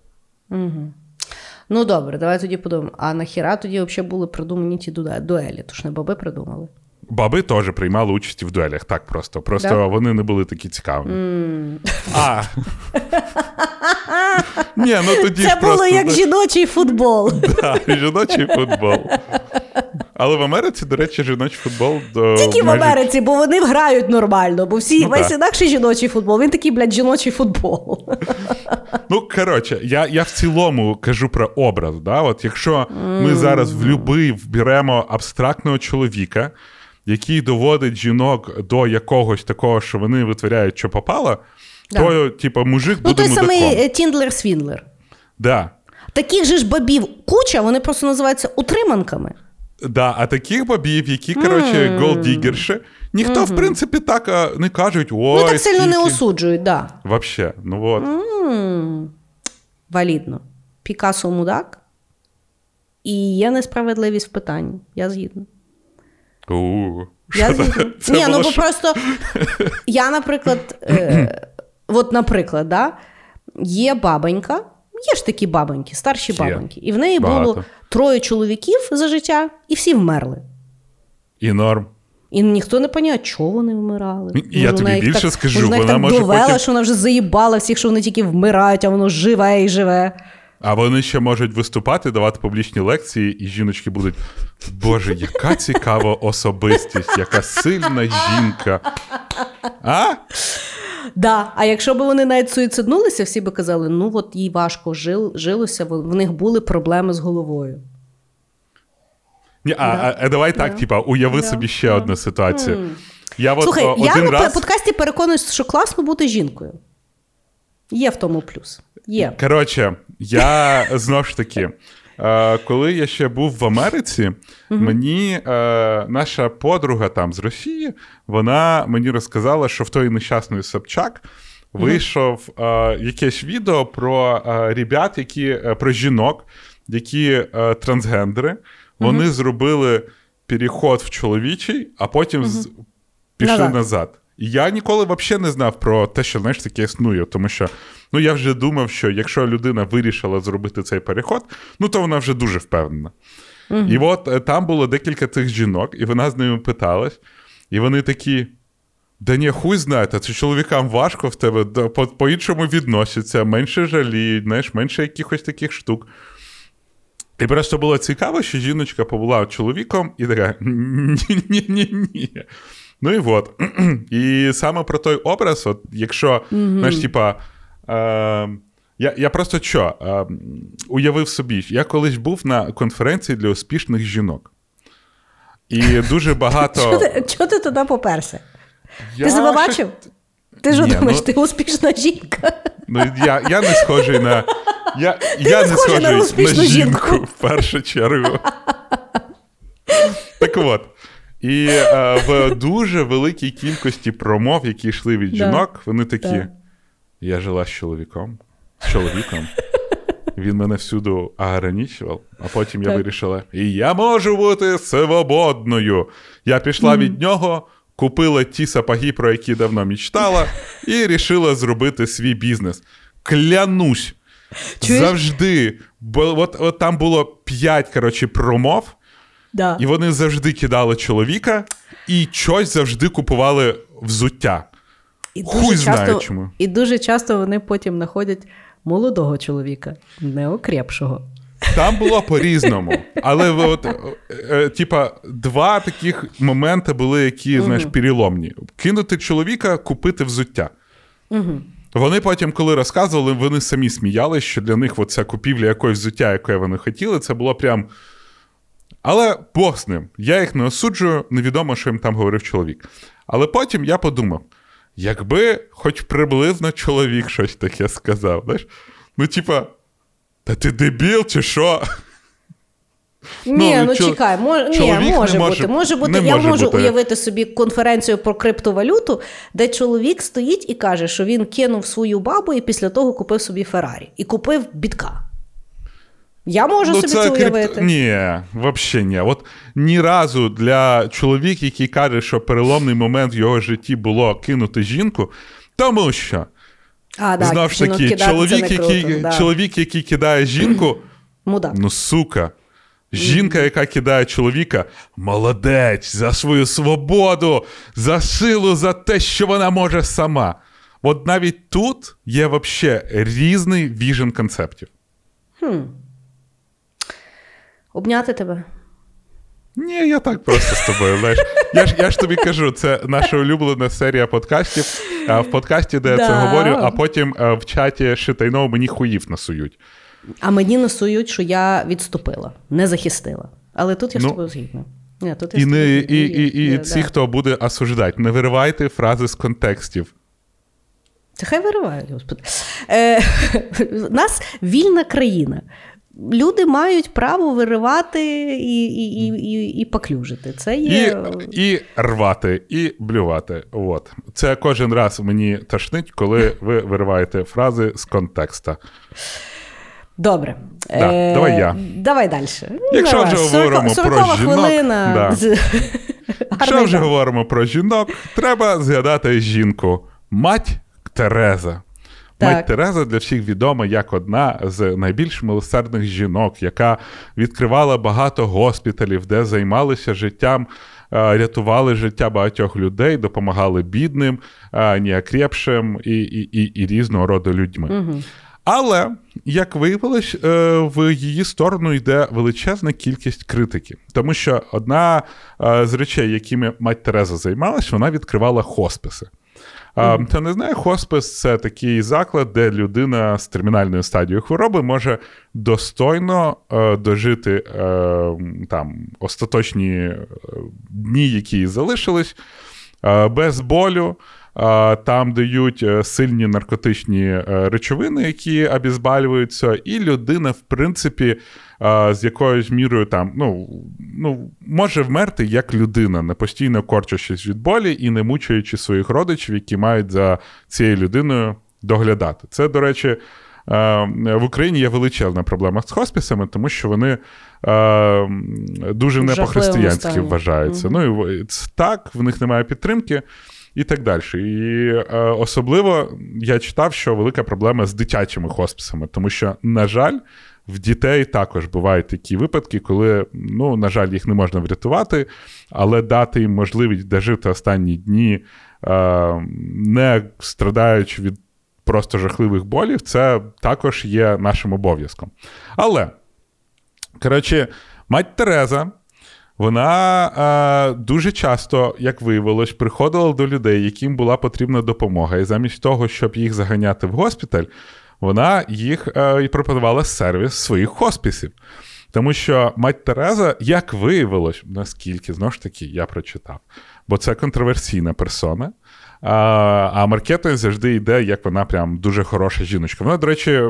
Ну добре, давай тоді подумаємо. А нахіра тоді взагалі були придумані ті дуе- дуелі? Тож не баби придумали. Баби теж приймали участь в дуелях, так просто. Просто Да? вони не були такі цікаві. А. Ні, ну тоді Це було просто, як жіночий футбол. да, жіночий футбол. Але в Америці, до речі, жіночий футбол до Тільки в Америці, бо вони грають нормально, бо всі Ну, весь так. інакший жіночий футбол. Він такий, блядь, жіночий футбол. Ну, коротше, я, я в цілому кажу про образ. Да? От якщо ми зараз в любий вберемо абстрактного чоловіка, який доводить жінок до якогось такого, що вони витворяють, що попало, Да. то, типу, мужик Ну, буде той мудаком. самий Tinder Swindler. Да. Таких же ж бабів куча, вони просто називаються утриманками. Да, а таких бабів, які, коротше, голдігерші, ніхто, в принципі, так не кажуть, ой, ну так сильно не осуджують, да. Вообще, ну от. Валідно. Пікасо мудак. І є несправедливість в питанні. Я згідна. Я згідна. Ні, ну бо просто я, наприклад, е, от, наприклад, да, є бабонька, є ж такі бабоньки, старші Є. бабоньки, і в неї Багато. було троє чоловіків за життя, і всі вмерли. І норм. І ніхто не поняв, чого вони вмирали. І я тобі їх більше так, скажу, може, вона їх вона так може довела, потім- що вона вже заїбала всіх, що вони тільки вмирають, а воно живе і живе. А вони ще можуть виступати, давати публічні лекції, і жіночки будуть. Боже, яка цікава особистість, яка сильна жінка. А? Да. А якщо б вони навіть суїциднулися, всі би казали, ну от їй важко жил, жилося, в них були проблеми з головою. Ні, а, а, а давай так, типа, уяви собі ще одну ситуацію. Я от Слухай, о, я один на раз. подкасті переконуюсь, що класно бути жінкою. Є в тому плюс. Є. Коротше, я знов ж таки, е, коли я ще був в Америці, мені е, наша подруга там з Росії, вона мені розказала, що в той нещасної Собчак вийшов е, якесь відео про е, ребят, які е, про жінок, які е, трансгендери, вони зробили переход в чоловічий, а потім з... пішли Назад. назад. І я ніколи взагалі не знав про те, що знаєш, таке існує, тому що ну я вже думав, що якщо людина вирішила зробити цей переход, ну то вона вже дуже впевнена. І от е, там було декілька цих жінок, і вона з ними питалась, і вони такі: Да ні, хуй знаєте, це чоловікам важко в тебе по- по-іншому відносяться, менше жаліють, знаєш, менше якихось таких штук. І просто було цікаво, що жіночка побула чоловіком і така: ні-ні-ні. Ну і от. І саме про той образ, от, якщо, знаєш, типа. Е, я я просто що, е, уявив собі, я колись був на конференції для успішних жінок. І дуже багато. Чого ти, ти туди поперся? Я Ти щось- Ти ж думаєш, ну- ти успішна жінка. Ну, я, я не схожий на. Я, я не схожий на успішну жінку, жінку. в першу чергу. Так от. І е, в дуже великій кількості промов, які йшли від жінок, вони такі. Я жила з чоловіком, з чоловіком. Він мене всюди ограничував, а потім я Так. вирішила: і я можу бути свободною. Я пішла від нього, купила ті сапоги, про які давно мечтала, і рішила зробити свій бізнес. Клянусь, Чуєш? завжди. Бо от, от там було п'ять коротше, промов, Да. і вони завжди кидали чоловіка, і щось завжди купували взуття. І Хуй знає чому. І дуже часто вони потім знаходять молодого чоловіка, не окрепшого. Там було по-різному. Але от, е, е, типа, два таких моменти були, які, знаєш, переломні. Кинути чоловіка, купити взуття. Вони потім, коли розказували, вони самі сміялися, що для них ця купівля якогось взуття, яке вони хотіли, це було прям. Але Бог з ним. Я їх не осуджую, невідомо, що їм там говорив чоловік. Але потім я подумав: якби хоч приблизно чоловік щось таке сказав, знаєш? Ну, типа, та ти дебіл, чи що? Ні, Ну, ну чол- чекай, мож, ні, може, може- бути. Може бути, я може можу бути. уявити собі конференцію про криптовалюту, де чоловік стоїть і каже, що він кинув свою бабу і після того купив собі Феррарі. І купив бітка. Я можу собі це, уявити. Ні, взагалі ні. От ні разу для чоловіка, який каже, що переломний момент в його житті було кинути жінку, тому що А, да, знов ж таки, чоловік, круто, який, да. чоловік, який кидає жінку, Мудак. ну сука. Жінка, яка кидає чоловіка, молодець за свою свободу, за силу, за те, що вона може сама. От навіть тут є взагалі різний віжен концептів. Обняти тебе. Ні, я так просто з тобою. Знаєш. Я ж, я ж тобі кажу, це наша улюблена серія подкастів. В подкасті, де я це говорю, а потім в чаті шитайно мені хуїв насують. А мені насують, що я відступила, не захистила. Але тут я з Ну, тобою згідна. Ні, тут І, з не, і, і, і, і ці, да. хто буде осуждати, не виривайте фрази з контекстів. Це хай виривають, господи. Е, у нас вільна країна. Люди мають право виривати і, і, і, і, і поклюжити. Це є. і рвати, і блювати. От. Це кожен раз мені тошнить, коли ви вириваєте фрази з контекста. Добре. Да, давай я. Давай далі. Якщо давай. вже говоримо про 40 жінок, хвилина. да. Якщо вже говоримо про жінок, треба згадати жінку. Мать Тереза. Так. Мать Тереза для всіх відома як одна з найбільш милосердних жінок, яка відкривала багато госпіталів, де займалися життям, е, рятували життя багатьох людей, допомагали бідним, е, і, і, і, і різного роду людьми. Але, як виявилось, е, в її сторону йде величезна кількість критики. Тому що одна з речей, якими мать Тереза займалась, вона відкривала хосписи. А, Та не знаю, хоспис це такий заклад, де людина з термінальною стадією хвороби може достойно е, дожити е, там остаточні е, дні, які залишились, е, без болю. Там дають е, сильні наркотичні е, речовини, які обізбалюються, і людина, в принципі, з якоюсь мірою там, ну, ну, може вмерти як людина, не постійно корчачись від болі і не мучаючи своїх родичів, які мають за цією людиною доглядати. Це, до речі, е, в Україні є величезна проблема з хоспісами, тому що вони е, дуже не по-християнськи вважаються. Ну, і так, в них немає підтримки. І так далі. І е, особливо я читав, що велика проблема з дитячими хосписами, тому що, на жаль, в дітей також бувають такі випадки, коли, ну, на жаль, їх не можна врятувати, але дати їм можливість дожити останні дні, е, не страдаючи від просто жахливих болів, це також є нашим обов'язком. Але, коротше, мать Тереза. Вона е, дуже часто, як виявилось, приходила до людей, яким була потрібна допомога. І замість того, щоб їх заганяти в госпіталь, вона їх е, і пропонувала сервіс своїх хоспісів. Тому що мать Тереза, як виявилось, наскільки знову ж таки я прочитав, бо це контроверсійна персона. А а маркетинг завжди йде, як вона прям дуже хороша жіночка. Вона, до речі,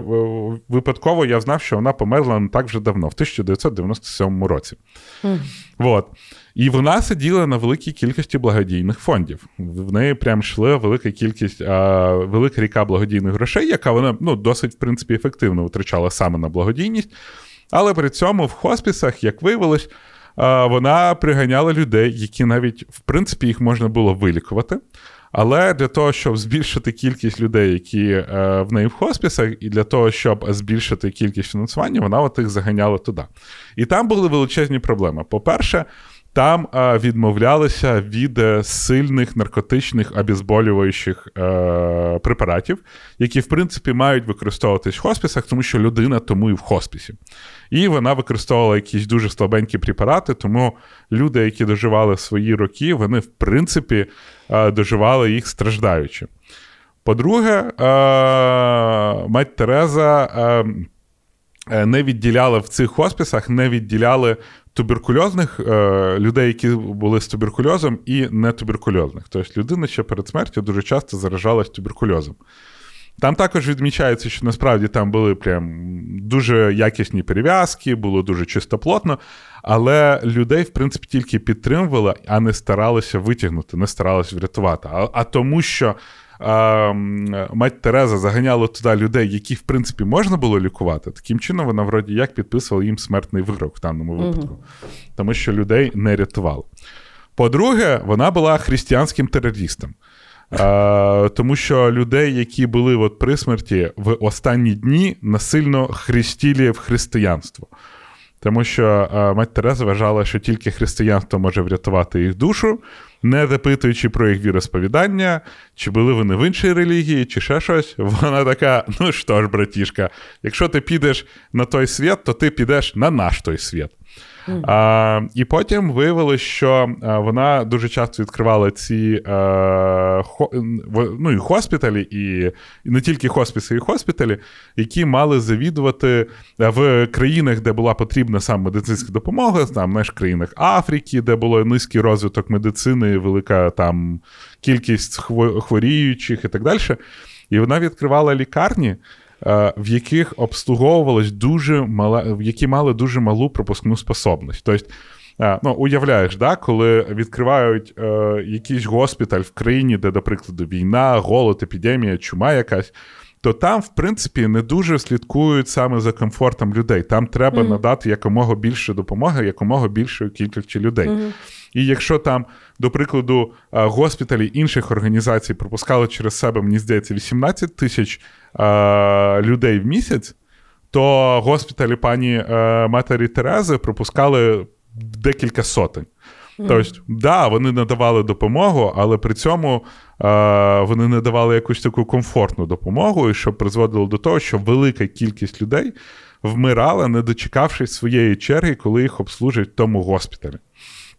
випадково я знав, що вона померла не так вже давно, в 1997 році. Mm. Вот. І вона сиділа на великій кількості благодійних фондів. В неї прям йшла велика кількість, а, велика ріка благодійних грошей, яка вона ну, досить, в принципі, ефективно витрачала саме на благодійність. Але при цьому в хоспісах, як виявилось, вона приганяла людей, які навіть, в принципі, їх можна було вилікувати. Але для того, щоб збільшити кількість людей, які е, в неї в хоспісах, і для того, щоб збільшити кількість фінансування, вона от їх заганяла туди. І там були величезні проблеми. По-перше, там е, відмовлялися від е, сильних наркотичних обезболюючих е, препаратів, які, в принципі, мають використовуватись в хоспісах, тому що людина тому і в хоспісі. І вона використовувала якісь дуже слабенькі препарати, тому люди, які доживали свої роки, вони, в принципі, доживали їх страждаючи. По-друге, е, мать Тереза. Е, не відділяли в цих хоспісах, не відділяли туберкульозних е, людей, які були з туберкульозом, і не туберкульозних. Тобто людина ще перед смертю дуже часто заражалась туберкульозом. Там також відмічається, що насправді там були прям дуже якісні перев'язки, було дуже чистоплотно, але людей, в принципі, тільки підтримували, а не старалися витягнути, не старалися врятувати. А, а тому, що а, мать Тереза заганяла туди людей, які, в принципі, можна було лікувати. Таким чином, вона, вроді, як підписувала їм смертний вирок в даному випадку, угу. тому що людей не рятували. По-друге, вона була християнським терористом. А, Тому що людей, які були от при смерті в останні дні, насильно хрестили в християнство. Тому що а, мать Тереза вважала, що тільки християнство може врятувати їх душу не запитуючи про їх віросповідання, чи були вони в іншій релігії, чи ще щось. Вона така: ну що ж, братішка, якщо ти підеш на той світ, то ти підеш на наш той світ. А, І потім виявилось, що вона дуже часто відкривала ці а, хо, ну, і хоспіталі, і, і не тільки хоспіси, і хоспіталі, які мали завідувати в країнах, де була потрібна саме медицинська допомога, там знаєш, країнах Африки, де було низький розвиток медицини, велика там кількість хворіючих і так далі. І вона відкривала лікарні. Е, в яких обслуговувалась дуже мала, в які мали дуже малу пропускну способність. Тобто, е, ну, уявляєш, да, коли відкривають е, якийсь госпіталь в країні, де, до прикладу, війна, голод, епідемія, чума якась. То там, в принципі, не дуже слідкують саме за комфортом людей. Там треба mm-hmm. надати якомога більше допомоги, якомога більшої кількості людей. Mm-hmm. І якщо там, до прикладу, госпіталі інших організацій пропускали через себе, мені здається, 18 тисяч людей в місяць, то госпіталі пані е, Матері Терези пропускали декілька сотень. Mm. Тобто, да, вони надавали допомогу, але при цьому е, вони не давали якусь таку комфортну допомогу, і що призводило до того, що велика кількість людей вмирала, не дочекавшись своєї черги, коли їх обслужать в тому госпіталі.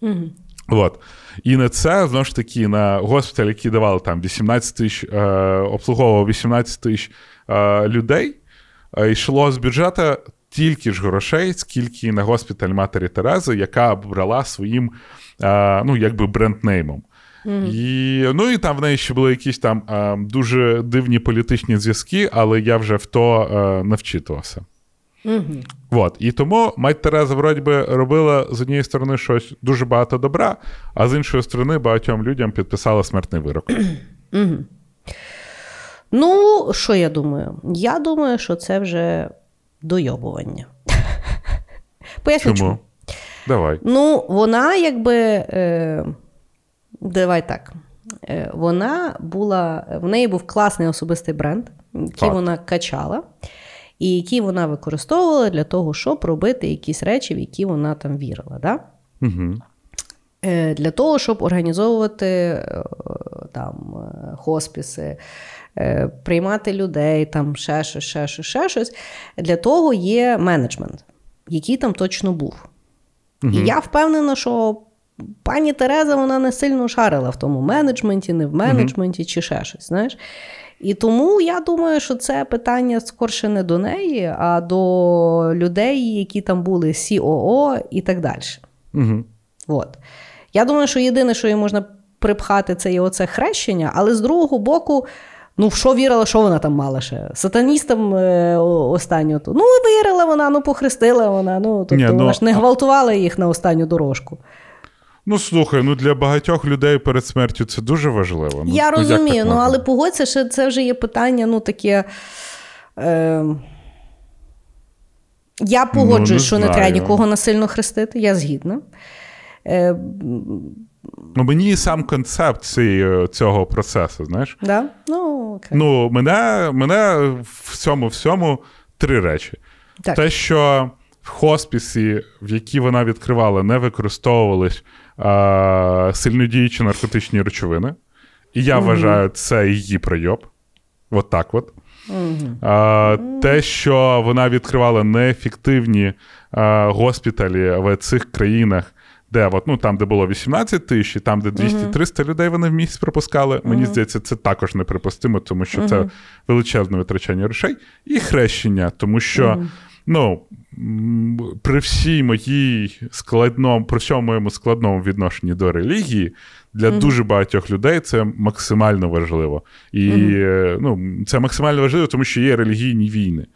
Mm. От. І на це, знову ж таки, на госпіталь, які давали там 18 тисяч, е, обслуговував 18 тисяч е, людей, е, йшло з бюджету тільки ж грошей, скільки на госпіталь Матері Терези, яка брала своїм е, ну, якби бренднеймом. Mm-hmm. І, Ну і там в неї ще були якісь там е, дуже дивні політичні зв'язки, але я вже в то е, не вчитувався. Угу. Вот. І тому мать Тереза, вроді би, робила з однієї сторони щось дуже багато добра, а з іншої сторони, багатьом людям підписала смертний вирок. Угу. Ну, що я думаю? Я думаю, що це вже дойобування. Поясню. Чому? Давай. Ну, вона якби. Е, Давай так. Е, Вона була, в неї був класний особистий бренд, який так. вона качала. І які вона використовувала для того, щоб робити якісь речі, в які вона там вірила. Да? Угу. Для того, щоб організовувати е, там е, хоспіси, приймати людей, там ще щось, ще щось, ще щось. Для того є менеджмент, який там точно був. Угу. І я впевнена, що пані Тереза вона не сильно шарила в тому менеджменті, не в менеджменті, угу. чи ще щось. знаєш. І тому я думаю, що це питання скорше не до неї, а до людей, які там були COO і так далі. Угу. От. Я думаю, що єдине, що їй можна припхати, це є оце хрещення, але з другого боку. Ну, в що вірила, що вона там мала ще? Сатаністам е, останню. ту. Ну, вірила вона, ну похрестила вона. Ну, тобто Ні, ну, вона ж не гвалтувала їх на останню дорожку. Ну, слухай, ну для багатьох людей перед смертю це дуже важливо. Ну, Я ну, розумію, ну але погодься, що це вже є питання, ну таке. Е... Я погоджуюсь, ну, що не треба нікого насильно хрестити, я згідна. Е... Ну, Мені сам концепт е, цього процесу, знаєш? Да? Ну, окей. Ну, мене мене в цьому всьому три речі. Так. Те, що в хоспісі, в які вона відкривала, не використовувались сильнодіючі наркотичні речовини. І я угу. вважаю, це її прийоб. От так от. Угу. А, Те, що вона відкривала неефективні а, госпіталі в цих країнах, де от, ну, там, де було 18 тисяч, і там, де 200-300 людей вони в місяць пропускали. Мені здається, це також неприпустимо, тому що це величезне витрачання грошей. І хрещення, тому що. Ну, при всій моїй складному, при всьому моєму складному відношенні до релігії, для mm-hmm. дуже багатьох людей це максимально важливо. І mm-hmm. ну, це максимально важливо, тому що є релігійні війни.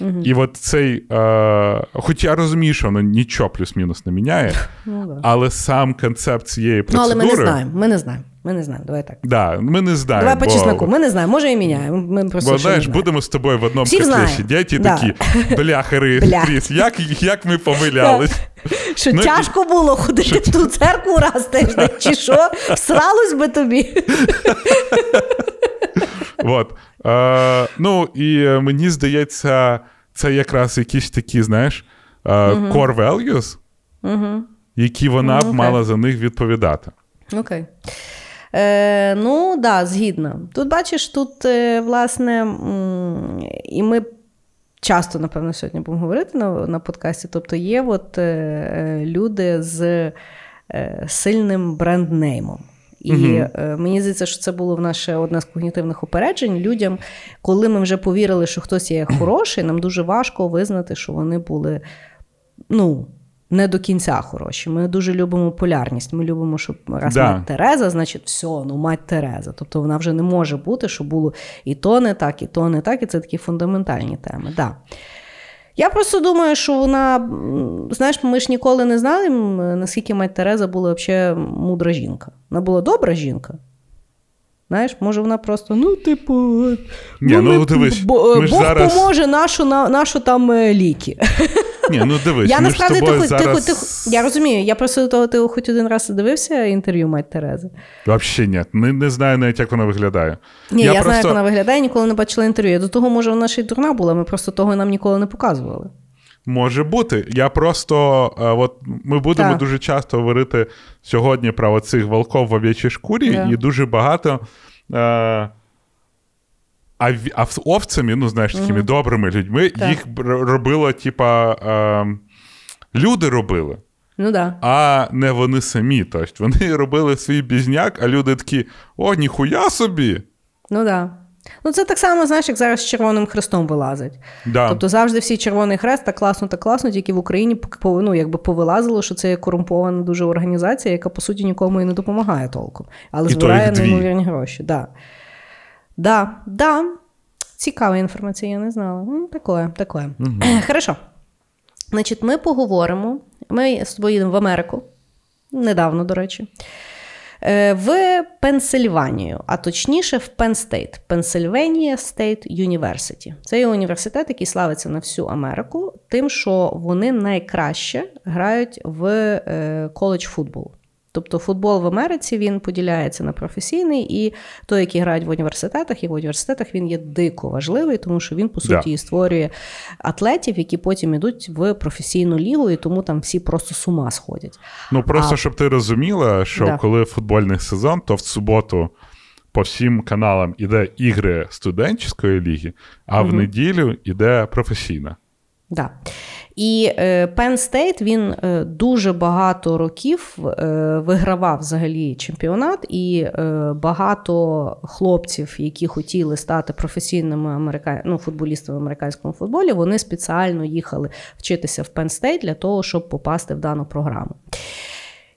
Mm-hmm. І от цей, е, хоч я розумію, що воно нічого плюс-мінус не міняє, ну, але сам концепт цієї процедури... Ну, але ми не знаємо, ми не знаємо. Ми не знаємо, давай так. Да, Ми не знаємо. Давай по чесноку, ми не знаємо, може і міняємо. Ми просто Бо знаєш, будемо з тобою в одному котлі сидять і да. такі бляхари, як як ми помилялись. Що ну, тяжко було ходити в ту церкву раз тиждень, чи що? Всралось би тобі. От. Е, ну, і мені здається, це якраз якісь такі, знаєш, е, core values, які вона б мала за них відповідати. Окей. Е, Ну, да, згідно. Тут бачиш, тут, е, власне, і ми часто, напевно, сьогодні будемо говорити на на подкасті. Тобто, є от е, люди з е, сильним бренднеймом. І угу. е, мені здається, що це було в наше одне з когнітивних упереджень. Людям, коли ми вже повірили, що хтось є хороший, нам дуже важко визнати, що вони були. ну, не до кінця хороші. Ми дуже любимо полярність. Ми любимо, щоб раз да. мать Тереза, значить, все, ну мать Тереза. Тобто вона вже не може бути, щоб було і то не так, і то не так, і це такі фундаментальні теми. Да. Я просто думаю, що вона, знаєш, ми ж ніколи не знали, наскільки мать Тереза була взагалі мудра жінка. Вона була добра жінка. Знаєш, може вона просто, ну, типу, Ні, ну, ну дивись, Бог ми зараз... поможе нашу нашу там е, ліки. Ні, ну дивись, я ми насправді ти, зараз... ти, ти, я розумію, я просто до того ти хоч один раз дивився інтерв'ю мать Терези. Взагалі ні. Не, не знаю навіть, як вона виглядає. Ні, я, я просто... знаю, як вона виглядає, ніколи не бачила інтерв'ю. Я До того, може, вона ще й дурна була, ми просто того нам ніколи не показували. Може бути. Я просто е, от ми будемо так. дуже часто говорити сьогодні про оцих волков в ов'ячій шкурі, yeah. і дуже багато. Е, а а овцями, ну, знаєш, такими mm-hmm. добрими людьми, так. їх робило, типа, е, люди робили. Ну да. А не вони самі. Тобто вони робили свій бізняк, а люди такі: о, ніхуя собі. Ну да. Ну, це так само, знаєш, як зараз з Червоним Хрестом вилазить. Да. Тобто завжди всі Червоний Хрест так класно, так класно, тільки в Україні ну, якби повилазило, що це є корумпована дуже організація, яка, по суті, нікому і не допомагає толком. Але і збирає неймовірні гроші. Да. Да, да. Цікава інформація, я не знала. Ну, Такое, такое. Угу. Хорошо. Значить, ми поговоримо. Ми з тобою їдемо в Америку. Недавно, до речі. Е, в Пенсильванію, а точніше, в Penn State, Pennsylvania State University. Це є університет, який славиться на всю Америку, тим, що вони найкраще грають в college football. Тобто футбол в Америці він поділяється на професійний, і той, який грають в університетах, і в університетах він є дико важливий, тому що він, по суті, Да. створює атлетів, які потім йдуть в професійну лігу, і тому там всі просто з ума сходять. Ну просто А- щоб ти розуміла, що Да. коли футбольний сезон, то в суботу по всім каналам іде ігри студентської ліги, а в неділю іде професійна. Да. І е, Penn State він е, дуже багато років е, вигравав взагалі чемпіонат, і багато хлопців, які хотіли стати професійними америка... ну, футболістами в американському футболі, вони спеціально їхали вчитися в Penn State для того, щоб попасти в дану програму.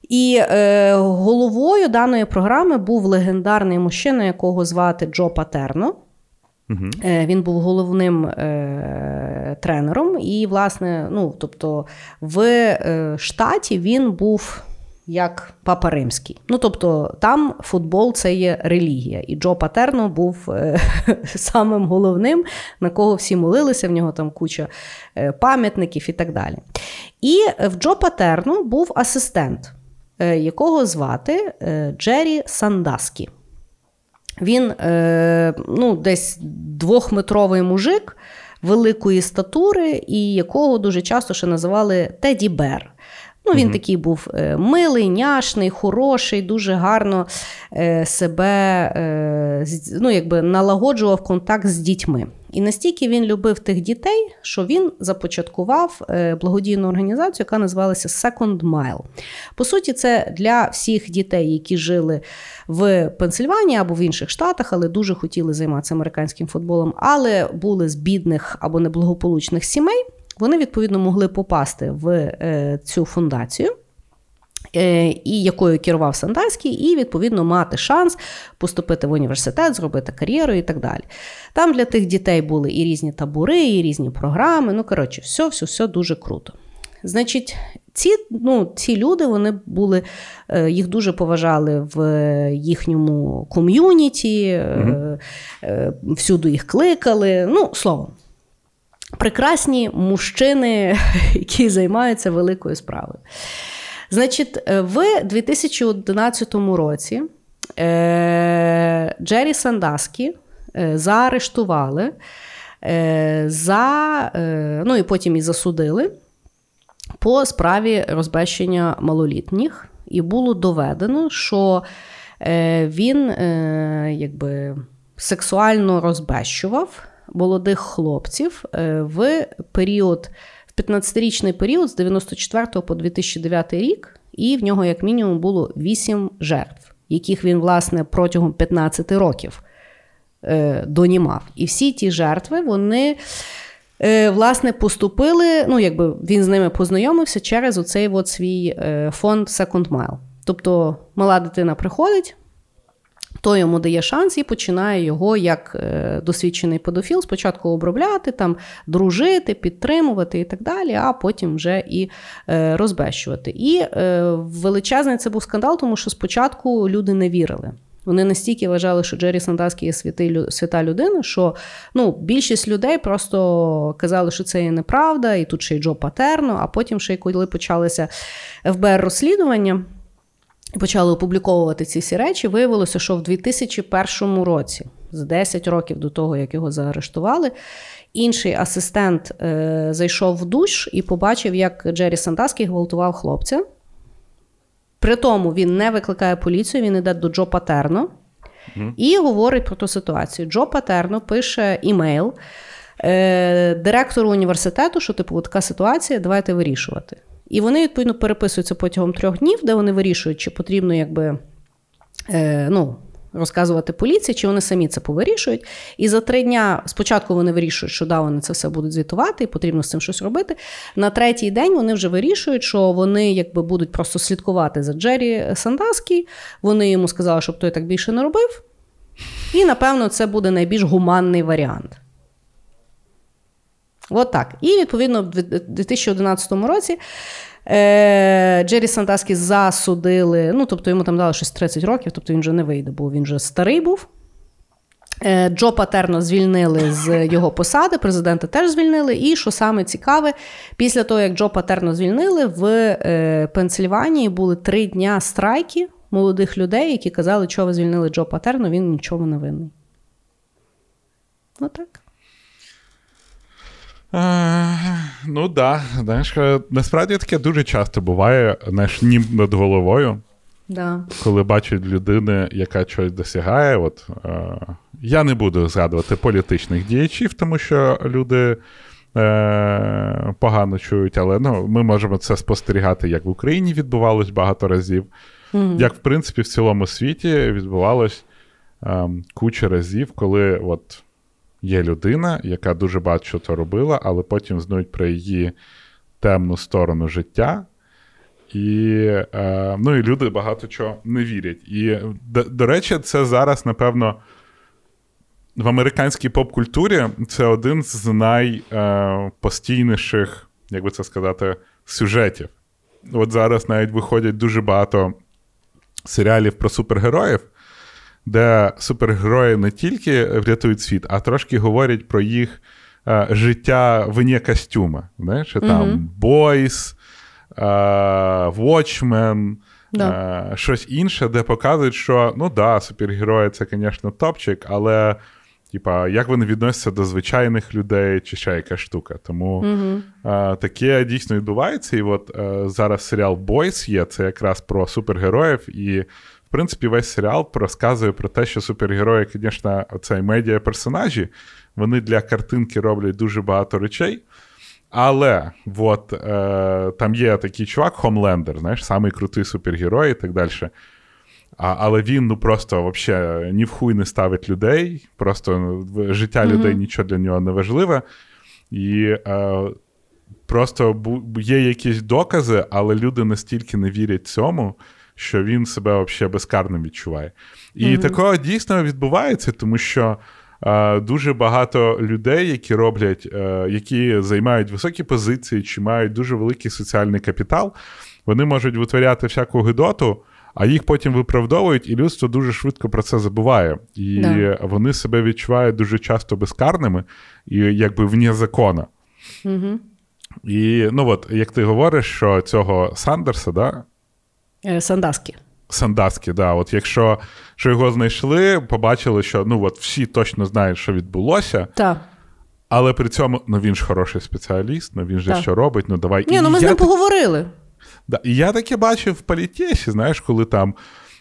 І е, головою даної програми був легендарний мужчина, якого звати Джо Патерно. Угу. Він був головним е, тренером, і, власне, ну, тобто, в е, штаті він був як папа римський. Ну, тобто, там футбол це є релігія. І Джо Патерно був е, самим головним, на кого всі молилися, в нього там куча е, пам'ятників і так далі. І в Джо Патерно був асистент, е, якого звати Джері Сандаскі. Він е, ну, десь двохметровий мужик великої статури, і якого дуже часто ще називали Теді Бер. Ну, він такий був е, милий, няшний, хороший, дуже гарно е, себе е, ну, якби налагоджував контакт з дітьми. І настільки він любив тих дітей, що він започаткував е, благодійну організацію, яка називалася Second Mile. По суті, це для всіх дітей, які жили в Пенсильванії або в інших штатах, але дуже хотіли займатися американським футболом, але були з бідних або неблагополучних сімей. Вони відповідно могли попасти в е, цю фундацію. Е, І якою керував Сандальський, і відповідно мати шанс поступити в університет, зробити кар'єру і так далі. Там для тих дітей були і різні табори, і різні програми. Ну, коротше, все, все, все дуже круто. Значить, ці, ну, ці люди вони були, е, їх дуже поважали в їхньому ком'юніті, е, всюди їх кликали. Ну, словом, прекрасні мужчини, які займаються великою справою. Значить, е, в 2011 році е, Джері Сандаскі е, заарештували за, ну і потім і засудили по справі розбещення малолітніх, і було доведено, що він якби сексуально розбещував молодих хлопців в період, в 15-річний період з 94 по 2009 рік, і в нього, як мінімум, було 8 жертв, яких він, власне, протягом 15 років е, донімав. І всі ті жертви, вони. е, Власне, поступили, ну, якби він з ними познайомився через оцей от свій е, фонд Second Mile. Тобто мала дитина приходить, то йому дає шанс і починає його як е, досвідчений педофіл спочатку обробляти, там, дружити, підтримувати і так далі, а потім вже і е, розбещувати. І е, величезний це був скандал, тому що спочатку люди не вірили. Вони настільки вважали, що Джері Сандаскі є святий, свята людина, що ну, більшість людей просто казали, що це є неправда, і тут ще й Джо Патерно, а потім ще й коли почалися ФБР розслідування, почали опубліковувати ці всі речі, виявилося, що в 2001 році, за 10 років до того, як його заарештували, інший асистент е, зайшов в душ і побачив, як Джері Сандаскі гвалтував хлопця. При тому він не викликає поліцію, він йде до Джо Патерно і говорить про ту ситуацію. Джо Патерно пише імейл е, директору університету, що типу така ситуація, давайте вирішувати. І вони відповідно переписуються протягом трьох днів, де вони вирішують, чи потрібно якби. Е, ну, Розказувати поліції, чи вони самі це повирішують. І за три дня спочатку вони вирішують, що да, вони це все будуть звітувати, і потрібно з цим щось робити. На третій день вони вже вирішують, що вони якби будуть просто слідкувати за Джері Сандаскі. Вони йому сказали, щоб той так більше не робив. І, напевно, це буде найбільш гуманний варіант. От так. І відповідно в 2011 році е, Джері Сандаскі засудили, ну тобто йому там дали щось 30 років, тобто він вже не вийде, бо він вже старий був. Е, Джо Патерно звільнили з його посади, президента теж звільнили. І що саме цікаве, після того, як Джо Патерно звільнили, в е, Пенсильванії були три дня страйки молодих людей, які казали, ви звільнили Джо Патерно, він нічого не винний. Отак. Е, ну так, да. насправді таке дуже часто буває, знаєш, нім над головою. Да. Коли бачать людини, яка щось досягає. От, е, Я не буду згадувати політичних діячів, тому що люди е, погано чують, але ну, ми можемо це спостерігати, як в Україні відбувалось багато разів, mm-hmm. як в принципі в цілому світі відбувалось е, куча разів, коли от є людина, яка дуже багато що робила, але потім знають про її темну сторону життя. І е, ну, і люди багато чого не вірять. І, до, до речі, це зараз, напевно, в американській поп-культурі це один з найпостійніших, е, як би це сказати, сюжетів. От зараз навіть виходять дуже багато серіалів про супергероїв, де супергерої не тільки врятують світ, а трошки говорять про їх е, життя вне костюма. Знаєш, там Бойс, Watchmen, да. щось інше, де показують, що ну да, супергерої це, звісно, топчик, але. Типа, як вони відносяться до звичайних людей, чи ще яка штука. Тому mm а, таке дійсно відбувається. І от а, зараз серіал Бойс є, це якраз про супергероїв. І, принципі, весь серіал розказує про те, що супергерої, звісно, це медіа персонажі, вони для картинки роблять дуже багато речей. Але от, е, там є такий чувак, Хомлендер, знаєш, самий крутий супергерой і так далі. А, Але він ну просто вообще ні в хуй не ставить людей, просто ну, життя mm-hmm. людей нічого для нього не важливе. І е, просто є якісь докази, але люди настільки не вірять цьому, що він себе взагалі безкарним відчуває. І mm-hmm. такого дійсно відбувається, тому що. Дуже багато людей, які роблять, е, які займають високі позиції чи мають дуже великий соціальний капітал, вони можуть витворяти всяку гидоту, а їх потім виправдовують, і людство дуже швидко про це забуває. І да. вони себе відчувають дуже часто безкарними і якби вне закона. Угу. І ну от, як ти говориш, що цього Сандерса, да? Е, Сандаски. Сандаски, да. От якщо що його знайшли, побачили, що ну от всі точно знають, що відбулося. Так. Але при цьому ну він ж хороший спеціаліст, ну він же так. що робить, ну давай. Ні, ну ми з ним поговорили. Да, І я таке бачив в політесі, знаєш, коли там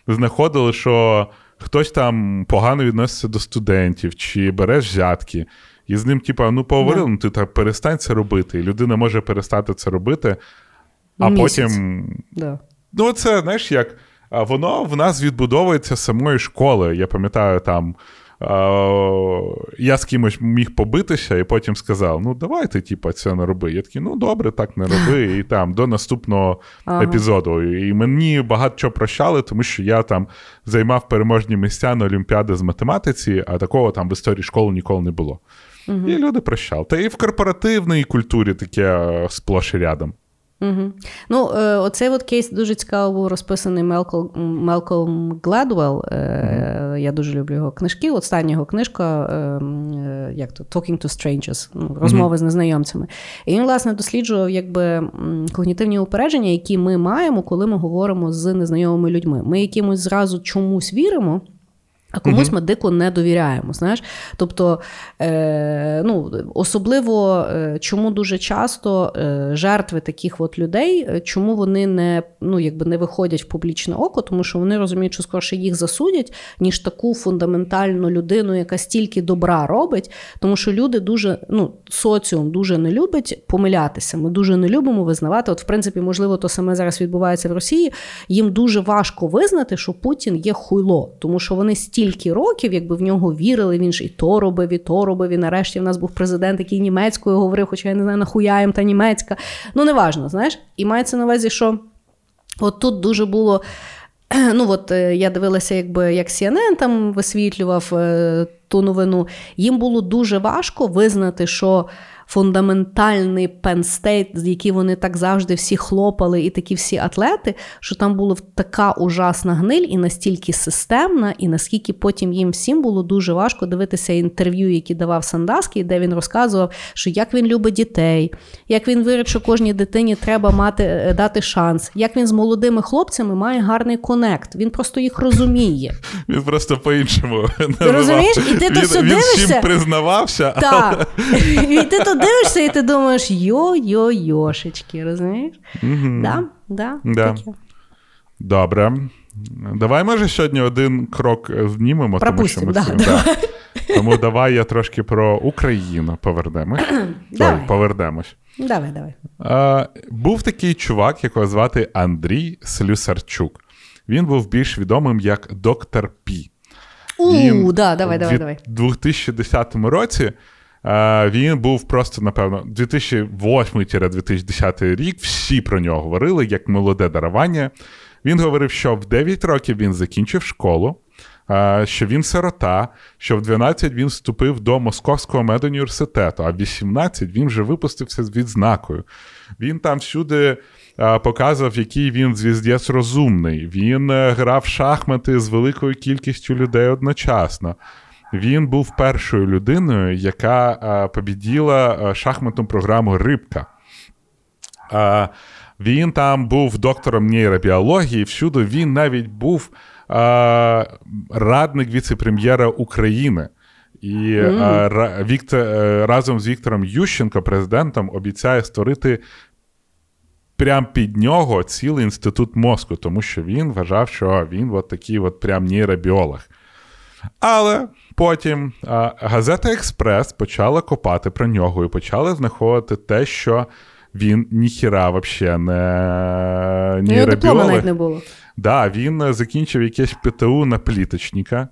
знаходили, що хтось там погано відноситься до студентів, чи бере взятки. І з ним, типа, ну поговорили, ну ти так перестань це робити. І людина може перестати це робити, а Місяць. потім. Да. Ну, це, знаєш, як воно в нас відбудовується самої школи. Я пам'ятаю, там я з кимось міг побитися, і потім сказав: ну, давайте, типа, це не роби. Я такий, ну добре, так не роби. І там до наступного ага. епізоду. І мені багато чого прощали, тому що я там займав переможні місця на Олімпіади з математиці, а такого там в історії школи ніколи не було. Угу. І люди прощали. Та і в корпоративній культурі таке сплош і рядом. Угу. Ну, е, Оцей от кейс дуже цікаво був розписаний Мелкол, Мелком Гледвелл. Е, Я дуже люблю його книжки. Остання його книжка е, е, як то, Talking to Strangers, ну, розмови з незнайомцями. І він, власне, досліджував якби, когнітивні упередження, які ми маємо, коли ми говоримо з незнайомими людьми. Ми якимось зразу чомусь віримо. А комусь uh-huh. ми дико не довіряємо. знаєш. Тобто, е, ну, особливо е, чому дуже часто е, жертви таких от людей, е, чому вони не ну, якби не виходять в публічне око, тому що вони розуміють, що скорше їх засудять, ніж таку фундаментальну людину, яка стільки добра робить. Тому що люди дуже, ну, соціум дуже не любить помилятися. Ми дуже не любимо визнавати. От, в принципі, можливо, то саме зараз відбувається в Росії. Їм дуже важко визнати, що Путін є хуйло, тому що вони стільки стільки років, якби в нього вірили, він ж і то робив, і то робив. І нарешті в нас був президент, який німецькою говорив, хоча я не знаю, нахуя їм та німецька. Ну, неважно, знаєш. І мається на увазі, що от тут дуже було. Ну, от е, я дивилася, якби як CNN там висвітлював е, ту новину. Їм було дуже важко визнати, що фундаментальний пенстейт, з який вони так завжди всі хлопали, і такі всі атлети, що там була така ужасна гниль і настільки системна, і наскільки потім їм всім було дуже важко дивитися інтерв'ю, які давав Сандаски, де він розказував, що як він любить дітей, як він вирішив, що кожній дитині треба мати е, дати шанс, як він з молодими хлопцями має гарний конект. Він просто їх розуміє. Він просто по-іншому. Ти розумієш? І ти він, то все він дивишся. всім признавався. Так. І ти то дивишся, і ти думаєш, йо-йо-йошечки, розумієш? Мгм. Да, да, Да. таке. Добре. Давай, може, сьогодні один крок знімемо, Пропустим, тому що ми да, да. Тому давай я трошки про Україну повернемось. Давай. Ой, повернемось. Давай, давай. А, був такий чувак, якого звати Андрій Слюсарчук. Він був більш відомим як доктор Пі. У, да, давай, давай, давай. 2010 році він був просто, напевно, 2008-2010 рік. Всі про нього говорили як молоде дарування. Він говорив, що в 9 років він закінчив школу, що він сирота, що в 12 він вступив до Московського медуніверситету, а в 18 він вже випустився з відзнакою. Він там всюди показував, який він звіздець розумний. Він е, грав шахмати з великою кількістю людей одночасно. Він був першою людиною, яка е, побіділа е, шахматну програму Рибка. Е, він там був доктором нейробіології, всюди він навіть був радник віце-прем'єра України. І ра- Віктор, разом з Віктором Ющенко, президентом, обіцяє створити прям під нього цілий інститут мозку, тому що він вважав, що він от такий от прям нейробіолог. Але потім а, газета Експрес почала копати про нього і почала знаходити те, що він ніхіра вообще не Ну, його диплома навіть не було. Да, він закінчив якесь ПТУ на пліточника.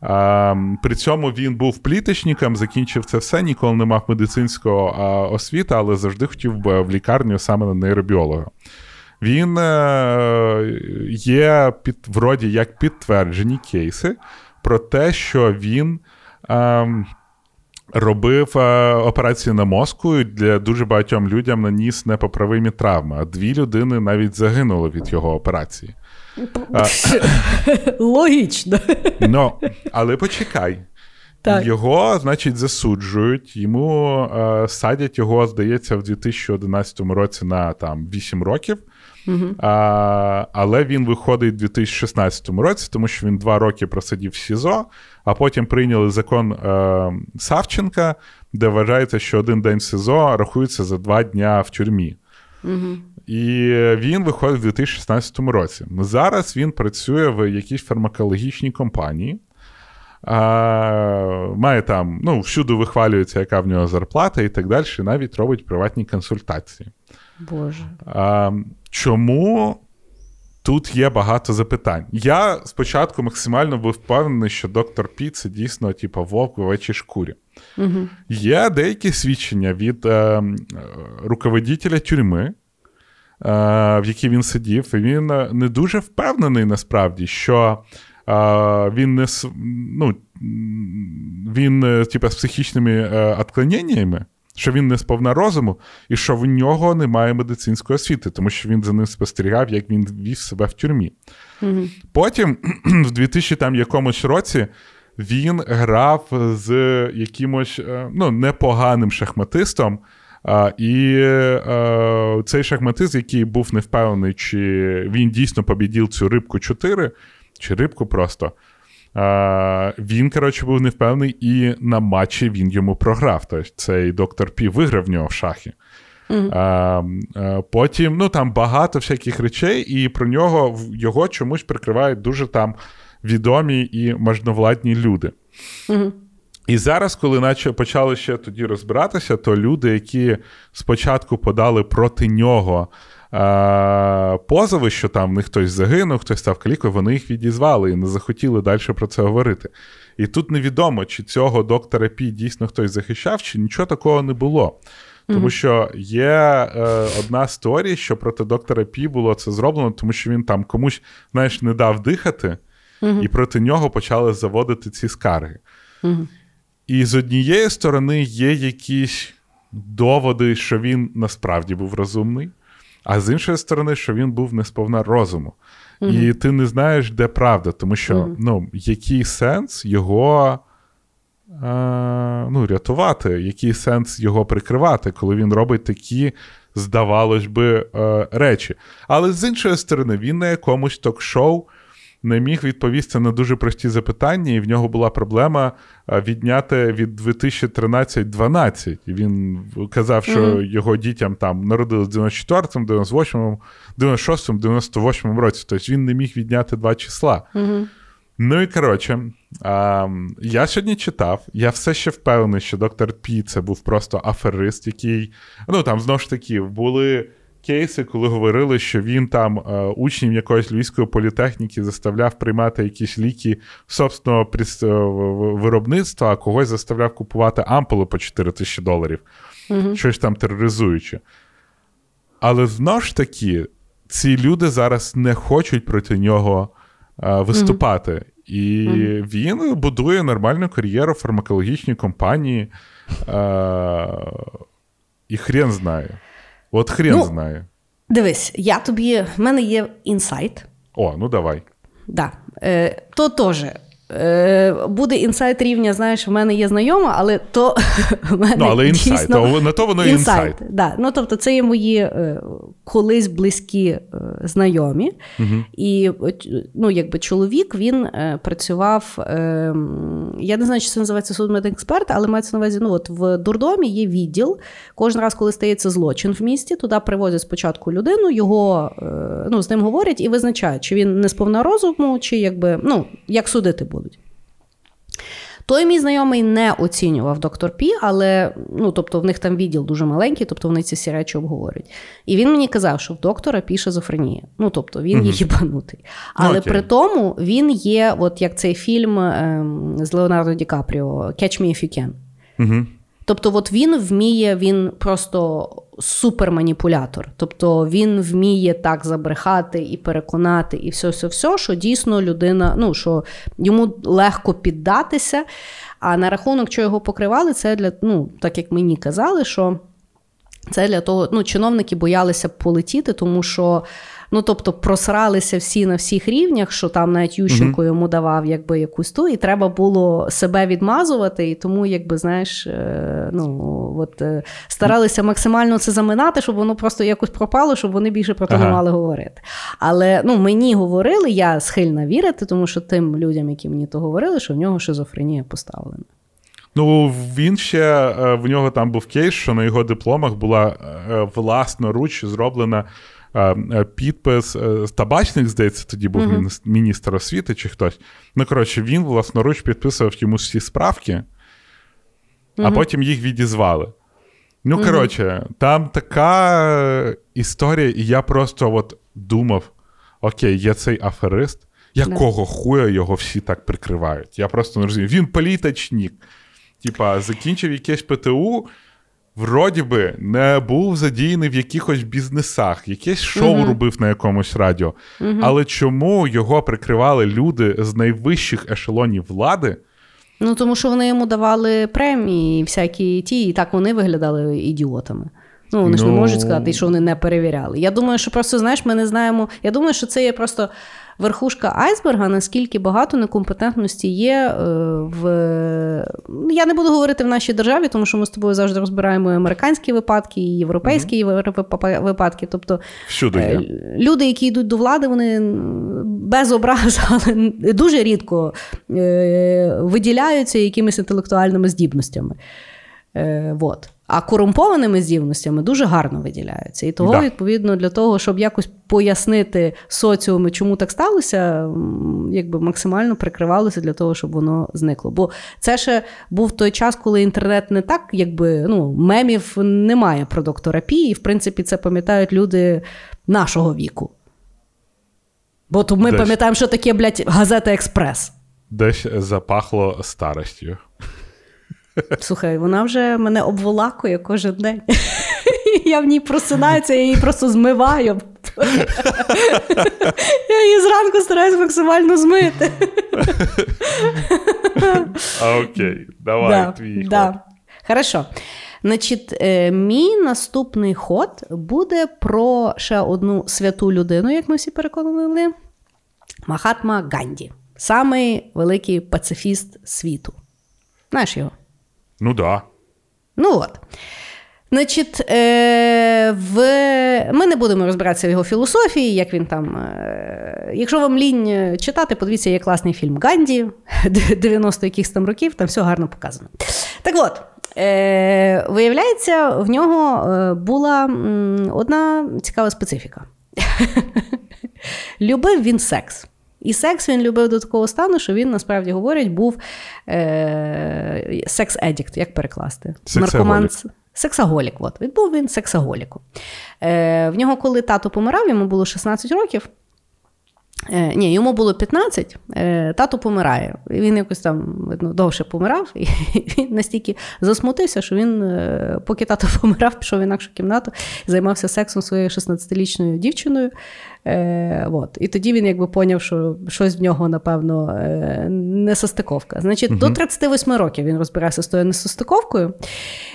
А, при цьому він був пліточником, закінчив це все, ніколи не мав медицинського а, освіти, але завжди хотів би в лікарню саме на нейробіолога. Він е, є під, вроді як підтверджені кейси про те, що він. ем, Робив е, операції на мозку і для дуже багатьом людям наніс непоправимі травми. А дві людини навіть загинули від його операції. Логічно. Ну, але почекай. Так. Його, значить, засуджують, йому е, садять його, здається, в 2011 році на там 8 років. А, але він виходить в 2016 році, тому що він два роки просидів в СІЗО, а потім прийняли закон е, Савченка, де вважається, що один день в СІЗО рахується за два дня в тюрмі. І він виходить в 2016 році. Зараз він працює в якійсь фармакологічній компанії. А, має там, ну, всюди вихвалюється, яка в нього зарплата і так далі, навіть робить приватні консультації. Боже. А, чому тут є багато запитань? Я спочатку максимально був впевнений, що доктор Пі це дійсно, типу, вовк в овечій шкурі. Угу. Є деякі свідчення від е, е, руководителя тюрми, е, в якій він сидів, і він е, не дуже впевнений насправді, що е, він не ну, він, типу, з психічними відклоненнями, що він не сповна розуму, і що в нього немає медицинської освіти, тому що він за ним спостерігав, як він вів себе в тюрмі. Угу. Потім, в 2000 там якомусь році, він грав з якимось е, ну, непоганим шахматистом. А, і е, цей шахматист, який був не впевнений, чи він дійсно побідів цю рибку 4, чи рибку просто. А, він, коротше, був не впевнений, і на матчі він йому програв. Тобто цей доктор Пі виграв в нього в. А, а, потім, ну там багато всяких речей, і про нього його чомусь прикривають дуже там відомі і можновладні люди. Угу. І зараз, коли наче почали ще тоді розбиратися, то люди, які спочатку подали проти нього е- позови, що там них хтось загинув, хтось став калікою, вони їх відізвали і не захотіли далі про це говорити. І тут невідомо, чи цього доктора Пі дійсно хтось захищав, чи нічого такого не було. Тому що є е, одна з теорій, що проти доктора Пі було це зроблено, тому що він там комусь, знаєш, не дав дихати, і проти нього почали заводити ці скарги. Угу. І з однієї сторони є якісь доводи, що він насправді був розумний, а з іншої сторони, що він був не сповна розуму. Mm-hmm. І ти не знаєш, де правда, тому що mm-hmm. ну, який сенс його е, ну, рятувати, який сенс його прикривати, коли він робить такі, здавалось би, е, речі. Але з іншої сторони, він на якомусь ток-шоу не міг відповісти на дуже прості запитання, і в нього була проблема відняти від 2013-12. І Він казав, що mm-hmm. його дітям там народились в 94-му, 98-му, 96-му, 98-му році. Тобто він не міг відняти два числа. Mm-hmm. Ну і коротше, а, я сьогодні читав, я все ще впевнений, що доктор Пі це був просто аферист, який. Ну там знову ж таки були кейси, коли говорили, що він там е, учнів якоїсь львівської політехніки заставляв приймати якісь ліки собственного е, виробництва, а когось заставляв купувати ампули по 4 тисячі доларів, угу. щось там тероризуючи. Але знову ж таки, ці люди зараз не хочуть проти нього е, виступати. Угу. І угу. він будує нормальну кар'єру в фармакологічній компанії. Е, і хрен знає. От хрен ну, знає. Дивись, я тобі. В мене є інсайт. О, ну давай. Да. Е, То теж буде інсайт рівня, знаєш, в мене є знайома, але то в мене Ну, але інсайт, дійсно... на то воно інсайт. Да. Ну, Тобто, це є мої е, колись близькі е, знайомі. Угу. І ну, якби чоловік він працював, я не знаю, чи це називається судмедексперт, але мається на увазі, ну, от в дурдомі є відділ. Кожен раз, коли стається злочин в місті, туди привозять спочатку людину, його ну, з ним говорять і визначають, чи він не сповна розуму, чи якби, ну, як судити будуть. Той мій знайомий не оцінював доктор Пі, але ну, тобто в них там відділ дуже маленький, тобто вони ці всі речі обговорюють. І він мені казав, що в доктора Пі шизофренія. Ну, тобто він є хібанутий. Але okay. при тому він є, от як цей фільм ем, з Леонардо Ді Капріо Catch Me If You Can. Угу. Тобто, от він вміє, він просто суперманіпулятор. Тобто він вміє так забрехати і переконати, і все, все, все, що дійсно людина, ну що йому легко піддатися. А на рахунок, що його покривали, це для ну, так як мені казали, що це для того, ну, чиновники боялися полетіти, тому що. Ну, тобто, просралися всі на всіх рівнях, що там навіть Ющенко uh-huh. йому давав якби якусь ту, і треба було себе відмазувати, і тому, якби, знаєш, е, ну, от е, старалися максимально це заминати, щоб воно просто якось пропало, щоб вони більше про це ага. не мали говорити. Але ну, мені говорили, я схильна вірити, тому що тим людям, які мені то говорили, що в нього шизофренія поставлена. Ну, він ще е, в нього там був кейс, що на його дипломах була власноруч зроблена підпис е, табачник, здається, тоді був uh-huh. міністр освіти чи хтось. Ну, коротше, він власноруч підписував йому всі справки, uh-huh. а потім їх відізвали. Ну, коротше, там така історія, і я просто от думав: окей, є цей аферист, якого хуя його всі так прикривають? Я просто не розумію. Він політичник. Типа, закінчив якесь ПТУ, вроді би не був задіяний в якихось бізнесах, якесь шоу uh робив на якомусь радіо. uh Але чому його прикривали люди з найвищих ешелонів влади? Ну, тому що вони йому давали премії, всякі ті, і так вони виглядали ідіотами. Ну, вони ну... ж не ну. можуть сказати, що вони не перевіряли. Я думаю, що просто, знаєш, ми не знаємо. Я думаю, що це є просто верхушка айсберга, наскільки багато некомпетентності є е, в. Я не буду говорити в нашій державі, тому що ми з тобою завжди розбираємо і американські випадки, і європейські mm-hmm. випадки. Тобто Всюди є. Е, люди, які йдуть до влади, вони без образ, але дуже рідко е, виділяються якимись інтелектуальними здібностями. Вот. А корумпованими здібностями дуже гарно виділяються. І того, да. відповідно, для того, щоб якось пояснити соціуму, чому так сталося, якби максимально прикривалося для того, щоб воно зникло. Бо це ще був той час, коли інтернет не так, якби ну, мемів немає про доктора Пі, і в принципі це пам'ятають люди нашого віку. Бо то ми Десь... пам'ятаємо, що таке, блядь, газета Експрес. Десь запахло старостю. Слухай, вона вже мене обволакує кожен день. Я в ній просинаюся, я її просто змиваю. Я її зранку стараюсь максимально змити. Окей, давай, твій. Да. Хорошо. Значить, е, мій наступний ход буде про ще одну святу людину, як ми всі переконали. Махатма Ганді. Самий великий пацифіст світу. Знаєш його? Ну да. Ну от. Значить, е, в... ми не будемо розбиратися в його філософії, як він там. Е, якщо вам лінь читати, подивіться, є класний фільм Ганді 90 якихось там років, там все гарно показано. Так от, е, виявляється, в нього е, була одна цікава специфіка. Любив він секс. І секс він любив до такого стану, що він насправді говорять, був е, секс-едікт, як перекласти? Наркоман. Сексаголік. От. Він був він сексаголіком. Е, в нього, коли тато помирав, йому було 16 років. Е, ні, йому було 15, е, тато помирає. Він якось там видно, довше помирав, і він настільки засмутився, що він, е, поки тато помирав, пішов в інакшу кімнату займався сексом своєю 16-річною дівчиною. Е, от. І тоді він якби поняв, що щось в нього, напевно, е, несостиковка. Значить, Мгм. до 38 років він розбирався з тою несостиковкою,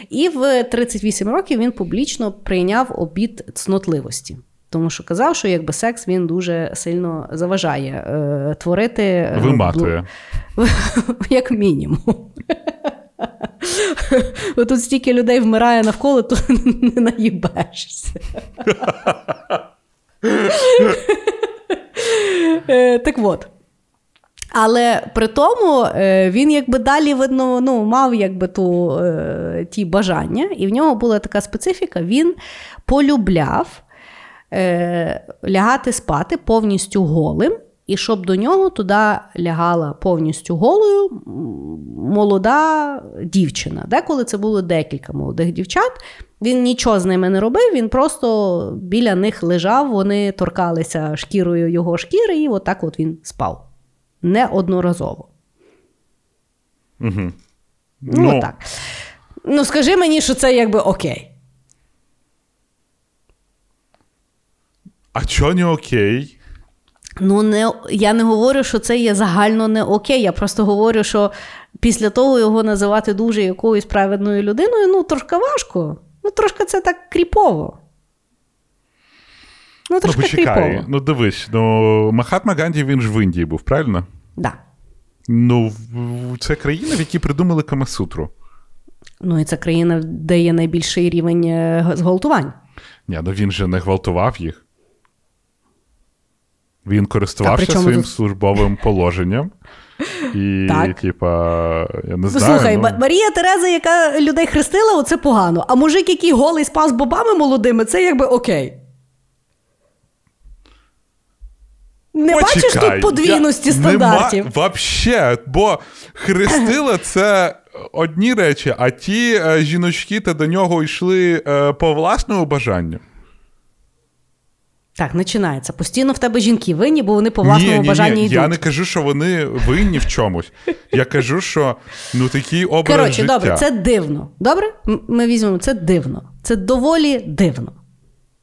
і в 38 років він публічно прийняв обід цнотливості. Тому що казав, що якби секс він дуже сильно заважає е, творити е, Виматує. блу- як мінімум. Тут стільки людей вмирає навколо, то не наїбешся. Е, Так от. Але при тому е, він якби далі видно ну, мав якби ту, ті бажання, і в нього була така специфіка: він полюбляв е, лягати спати повністю голим, і щоб до нього туди лягала повністю голою молода дівчина. Деколи це було декілька молодих дівчат. Він нічого з ними не робив, він просто біля них лежав, вони торкалися шкірою його шкіри, і отак от він спав. Неодноразово. Угу. Ну, ну так. Ну, скажи мені, що це якби окей. А чого не окей? Ну, не, я не говорю, що це є загально не окей. Я просто говорю, що після того його називати дуже якоюсь праведною людиною, ну, трошки важко. Ну, трошки це так кріпово. Ну, Ну, трошки почекай. кріпово. Ну, дивись, ну, Махатма Ганді він ж в Індії був, правильно? Да. Ну, це країна, в якій придумали Камасутру. Ну, і це країна, де є найбільший рівень е, зґвалтувань. Ні, ну він же не гвалтував їх. Він користувався своїм тут? службовим положенням. І, Так. типа, я не знаю. слухай, ну, Марія Тереза, яка людей хрестила, оце погано. А мужик, який голий спав з бабами молодими, це якби окей. Не бачиш тут подвійності я- стандартів? Нема, вообще, бо хрестила це одні речі, а ті е, жіночки та до нього йшли е, по власному бажанню. Так, починається. Постійно в тебе жінки винні, бо вони по власному ні, ні, бажанню ні, йдуть. я не кажу, що вони винні в чомусь. Я кажу, що ну такий образ Коротше, життя. добре, це дивно. Добре? Ми візьмемо це дивно. Це доволі дивно.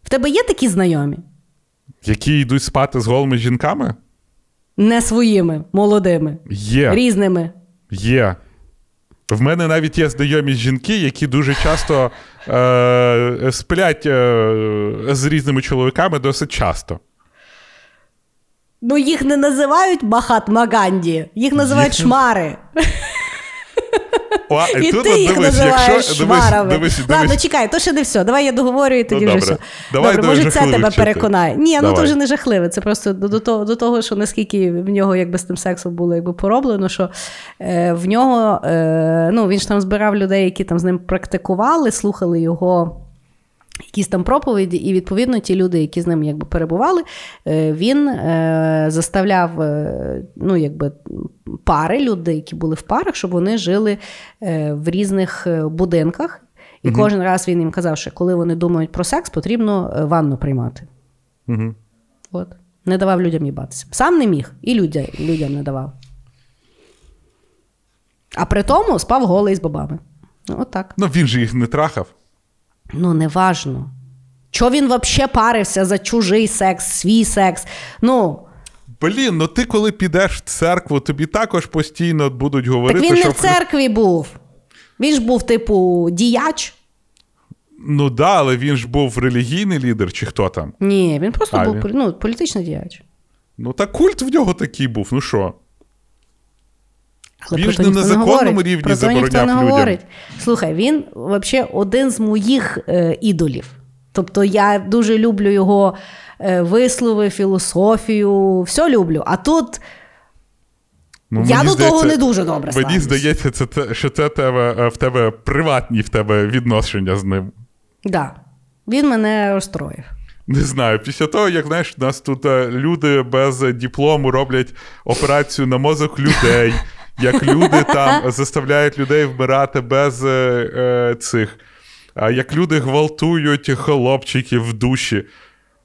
В тебе є такі знайомі? Які йдуть спати з голими жінками? Не своїми, молодими, Є. різними. Є. В мене навіть є знайомі жінки, які дуже часто е, сплять е, з різними чоловіками досить часто. Ну, їх не називають Махатма Ганді, їх називають Їх- шмари. О, І тут ти от їх дивись, називаєш якщо дивись, шмарами. дивись, дивись, Ладно, чекай, то ще не все. Давай я договорю і тоді Ну, вже добре. все. Давай добре, до може, це жахливих тебе чути. переконає. Ні, ну Давай. то вже не жахливе. Це просто до, до, того, до того, що наскільки в нього якби з тим сексом було якби пороблено, що е, в нього е, ну, він ж там збирав людей, які там з ним практикували, слухали його. Якісь там проповіді, і відповідно ті люди, які з ним якби перебували, е, він е, заставляв е, ну, якби, пари, людей, які були в парах, щоб вони жили в різних будинках. І Мгм. кожен раз він їм казав, що коли вони думають про секс, потрібно ванну приймати. Угу. От. Не давав людям їбатися. Сам не міг, і людям, людям не давав. А при тому спав голий з бабами. Ну, от так. Ну він же їх не трахав. Ну, неважно. Чого він взагалі парився за чужий секс, свій секс? Ну, Блін, ну ти коли підеш в церкву, тобі також постійно будуть говорити, так він що не в церкві був. Він ж був, типу, діяч. Ну да, але він ж був релігійний лідер, чи хто там? Ні, він просто А, був він- ну, політичний діяч. Ну, та культ в нього такий був. Ну що? Але ж не на законному рівні про то ніхто не людям. говорить. Слухай, він взагалі один з моїх е, ідолів. Тобто я дуже люблю його е, вислови, філософію, все люблю. А тут Ну, я до того не дуже добре Мені ставлюсь. здається, це, що це тебе, е, в тебе приватні в тебе відношення з ним. Да. Він мене розстроїв. Не знаю, після того, як знаєш, у нас тут е, люди без диплому роблять операцію на мозок людей, як люди там заставляють людей вмирати без е, е, цих, а як люди гвалтують хлопчиків в душі.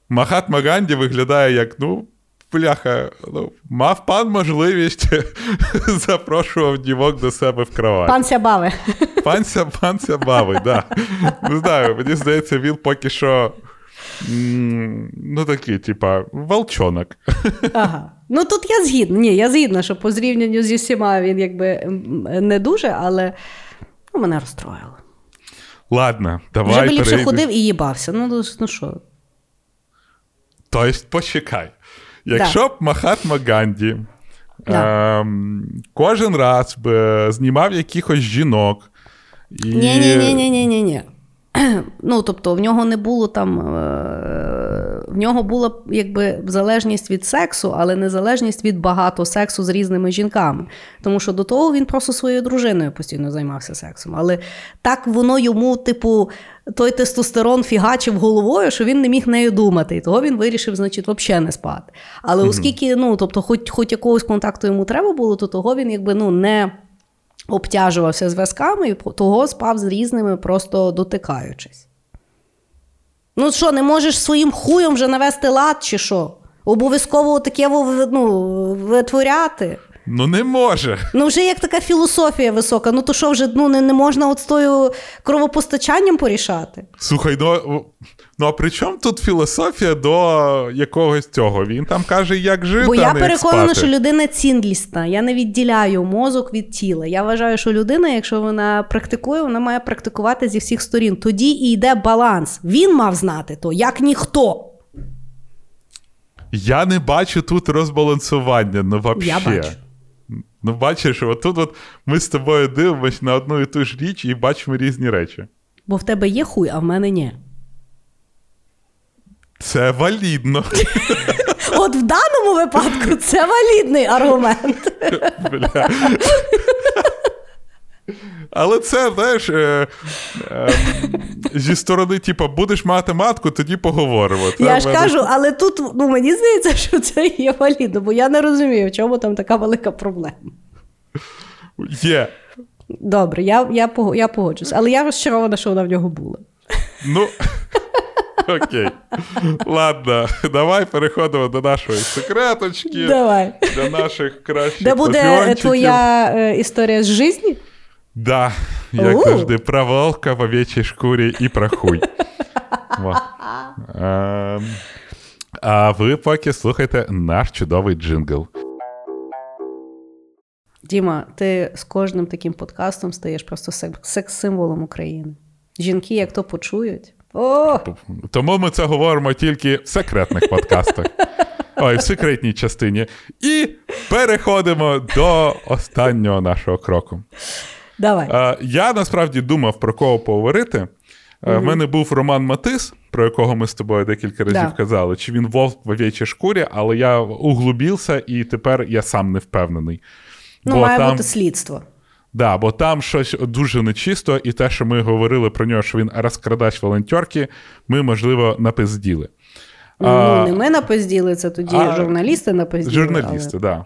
Махатма Ганді виглядає як, ну, бляха, ну, мав пан можливість запрошував дівок до себе в кровать. Пан Сябаве. Панця, панця бави, да. Не знаю, мені здається, він поки що. Ну, такий, типа, волчонок. Ага. Ну тут я згідна. Ні, я згідна, що по зрівнянню зі всіма він якби не дуже, але ну, мене розстроїло. Ладно, давай. Вже би ліпше ходив і їбався. Ну, ну, ну що? Тобто, почекай. Якщо б Махатма Ганді Да. ем, кожен раз би знімав якихось жінок. І... Ні, Ну, тобто, в нього не було там. е, В нього була якби залежність від сексу, але не залежність від багато сексу з різними жінками. Тому що до того він просто своєю дружиною постійно займався сексом. Але так воно йому, типу, той тестостерон фігачив головою, що він не міг нею думати. І того він вирішив, значить, взагалі не спати. Але оскільки, ну, тобто, хоч, хоч якогось контакту йому треба було, то того він якби ну, не обтяжувався зв'язками і того спав з різними, просто дотикаючись. Ну що, не можеш своїм хуєм вже навести лад, чи що? Обов'язково таке ну, витворяти. Ну не може. Ну, вже як така філософія висока, ну то що вже ну, не, не можна от з тою кровопостачанням порішати? Слухай, ну, ну а при чому тут філософія до якогось цього? Він там каже, як жити. Бо а я не як спати. що людина цінлісна. Я не відділяю мозок від тіла. Я вважаю, що людина, якщо вона практикує, вона має практикувати зі всіх сторін. Тоді і йде баланс. Він мав знати то, як ніхто. Я не бачу тут розбалансування, ну взагалі. Я бачу. Ну, бачиш, отут от ми з тобою дивимось на одну і ту ж річ і бачимо різні речі. Бо в тебе є хуй, а в мене ні. Це валідно. От в даному випадку це валідний аргумент. Бля. Але це, знаєш, е, е, зі сторони, типу, будеш мати матку, тоді поговоримо. Це Я ж мене- кажу, але тут ну, мені здається, що це є валідно, бо я не розумію, в чому там така велика проблема. Є. Добре, я, я, я погоджусь, але я розчарована, що вона в нього була. Ну. Окей. Ладно, давай переходимо до нашої секреточки, Давай. до наших кращих Де буде твоя е, історія з житті? Да, як завжди, про волка в овечій шкурі і про хуй. Ем, А ви поки слухайте наш чудовий джингл. Діма, ти з кожним таким подкастом стаєш просто секс-символом України. Жінки, як то почують. О! Тому ми це говоримо тільки в секретних подкастах. Ой, в секретній частині. І переходимо до останнього нашого кроку. Давай. Е, Я насправді думав про кого поговорити. Е, В мене був Роман Матис, про якого ми з тобою декілька разів Да. казали. Чи він вовк в овечій шкурі, але я углубився, і тепер я сам не впевнений. ну, має бути слідство. Да, бо там щось дуже нечисто, і те, що ми говорили про нього, що він розкрадач волонтерки, ми, можливо, напизділи. Ну, А, не ми напизділи, це тоді а, журналісти напизділи. Журналісти, так. але- Да.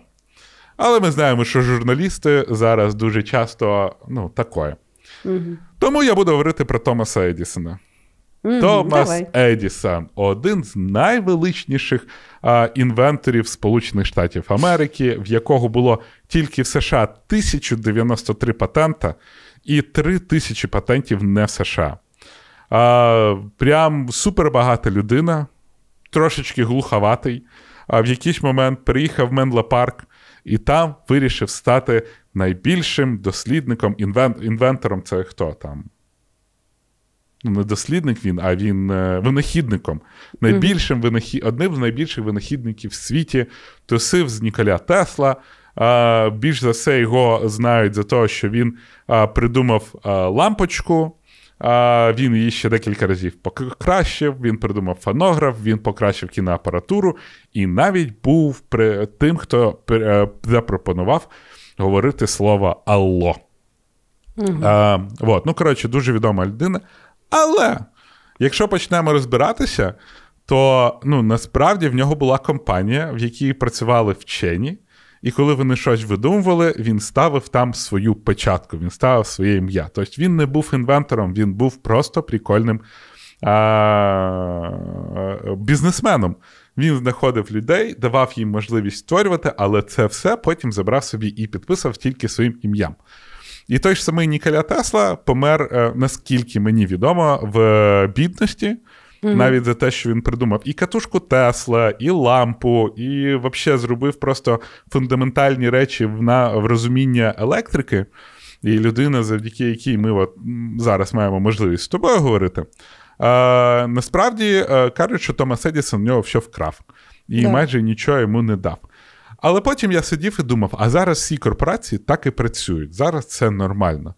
Але ми знаємо, що журналісти зараз дуже часто ну, такое. Тому я буду говорити про Томаса Едісона. Томас давай. Едісон один з найвеличніших а, інвенторів Сполучених Штатів Америки, в якого було тільки в США 1093 патента і 3000 патентів не в США. А, прям супербагата людина, трошечки глуховатий. А в якийсь момент приїхав в Менло Парк і там вирішив стати найбільшим дослідником, інвен... інвентором. Це хто там? Ну, не дослідник він, а він е, винахідником. Найбільшим винахід... Одним з найбільших винахідників в світі тусив з Ніколя Тесла. А, Більш за все його знають за те, що він а, придумав а, лампочку. А, Він її ще декілька разів покращив, він придумав фонограф, він покращив кіноапаратуру і навіть був при... тим, хто е, запропонував говорити слово Алло. Угу. А, вот. Ну, коротше, дуже відома людина. Але якщо почнемо розбиратися, то ну, насправді в нього була компанія, в якій працювали вчені. І коли вони щось видумували, він ставив там свою печатку, він ставив своє ім'я. Тобто він не був інвентором, він був просто прикольним а, бізнесменом. Він знаходив людей, давав їм можливість створювати, але це все потім забрав собі і підписав тільки своїм ім'ям. І той ж самий Ніколя Тесла помер, е, наскільки мені відомо, в бідності. Mm-hmm. Навіть за те, що він придумав і катушку Тесла, і лампу, і взагалі зробив просто фундаментальні речі в на, в розуміння електрики. І людина, завдяки якій ми от зараз маємо можливість з тобою говорити. А, Насправді е, кажуть, що Томас Едісон в нього все вкрав і yeah. майже нічого йому не дав. Але потім я сидів і думав: а зараз всі корпорації так і працюють. Зараз це нормально.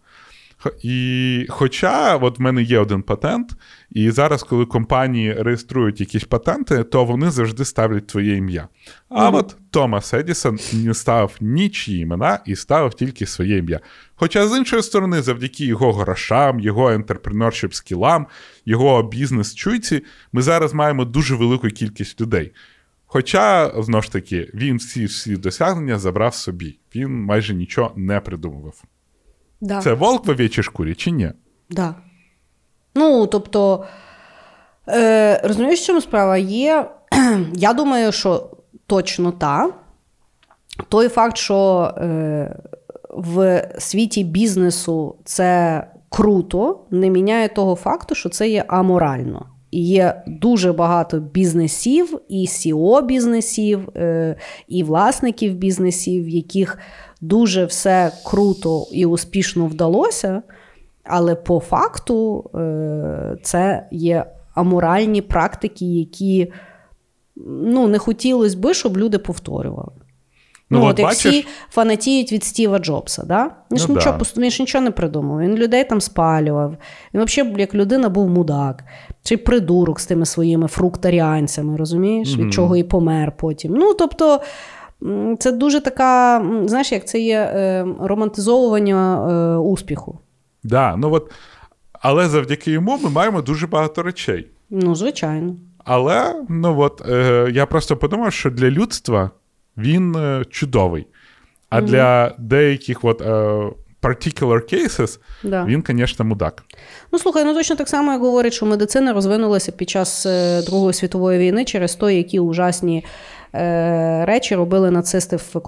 І Хоча от в мене є один патент, і зараз, коли компанії реєструють якісь патенти, то вони завжди ставлять твоє ім'я. А mm-hmm. от Томас Едісон не ставив нічі імена і ставив тільки своє ім'я. Хоча, з іншої сторони, завдяки його грошам, його ентерпренершіп скілам, його бізнес-чуйці, ми зараз маємо дуже велику кількість людей. Хоча, знову ж таки, він всі всі досягнення забрав собі, він майже нічого не придумував. Да. Це волк в овечій шкурі чи ні? Да. Ну, тобто, е, розумієш, в чому справа є. Я думаю, що точно та. Той факт, що е, в світі бізнесу це круто, не міняє того факту, що це є аморально. Є дуже багато бізнесів, і сіо бізнесів, е, і власників бізнесів, яких дуже все круто і успішно вдалося, але по факту е, це є аморальні практики, які ну, не хотілося би, щоб люди повторювали. Ну, ну от, от як всі фанатіють від Стіва Джобса, да? Він, ну, нічого, да. він ж нічого не придумав. Він людей там спалював. Він взагалі, як людина, був мудак, чи придурок з тими своїми фруктаріанцями, розумієш, mm-hmm. від чого і помер потім. Ну, тобто, це дуже така, знаєш, як це є е, романтизовування е, успіху. Да, ну от, Але завдяки йому ми маємо дуже багато речей. Ну, звичайно. Але ну от, е, я просто подумав, що для людства він е, чудовий. А mm-hmm. для деяких от, е, particular cases да. він, звісно, мудак. Ну, слухай, ну точно так само, як говорить, що медицина розвинулася під час е, Другої світової війни через те, які ужасні е, речі робили нацисти в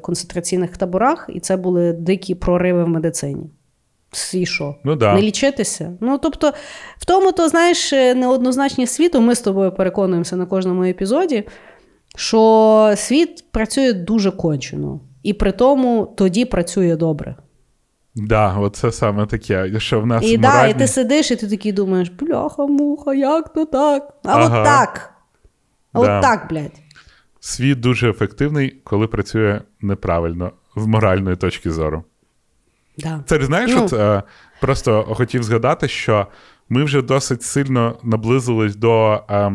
концентраційних таборах, і це були дикі прориви в медицині. І що? Ну, да. Не лічитися. Ну, тобто, в тому, то, знаєш, неоднозначність світу, ми з тобою переконуємося на кожному епізоді що світ працює дуже кончено, і при тому тоді працює добре. Да, оце саме таке. що в нас І моральні... да, і ти сидиш, і ти такий думаєш, бляха-муха, як то так? А ага. от так. А да. от так, блядь. Світ дуже ефективний, коли працює неправильно, з моральної точки зору. Да. Це знаєш, ну. от, е, просто хотів згадати, що ми вже досить сильно наблизились до. Е,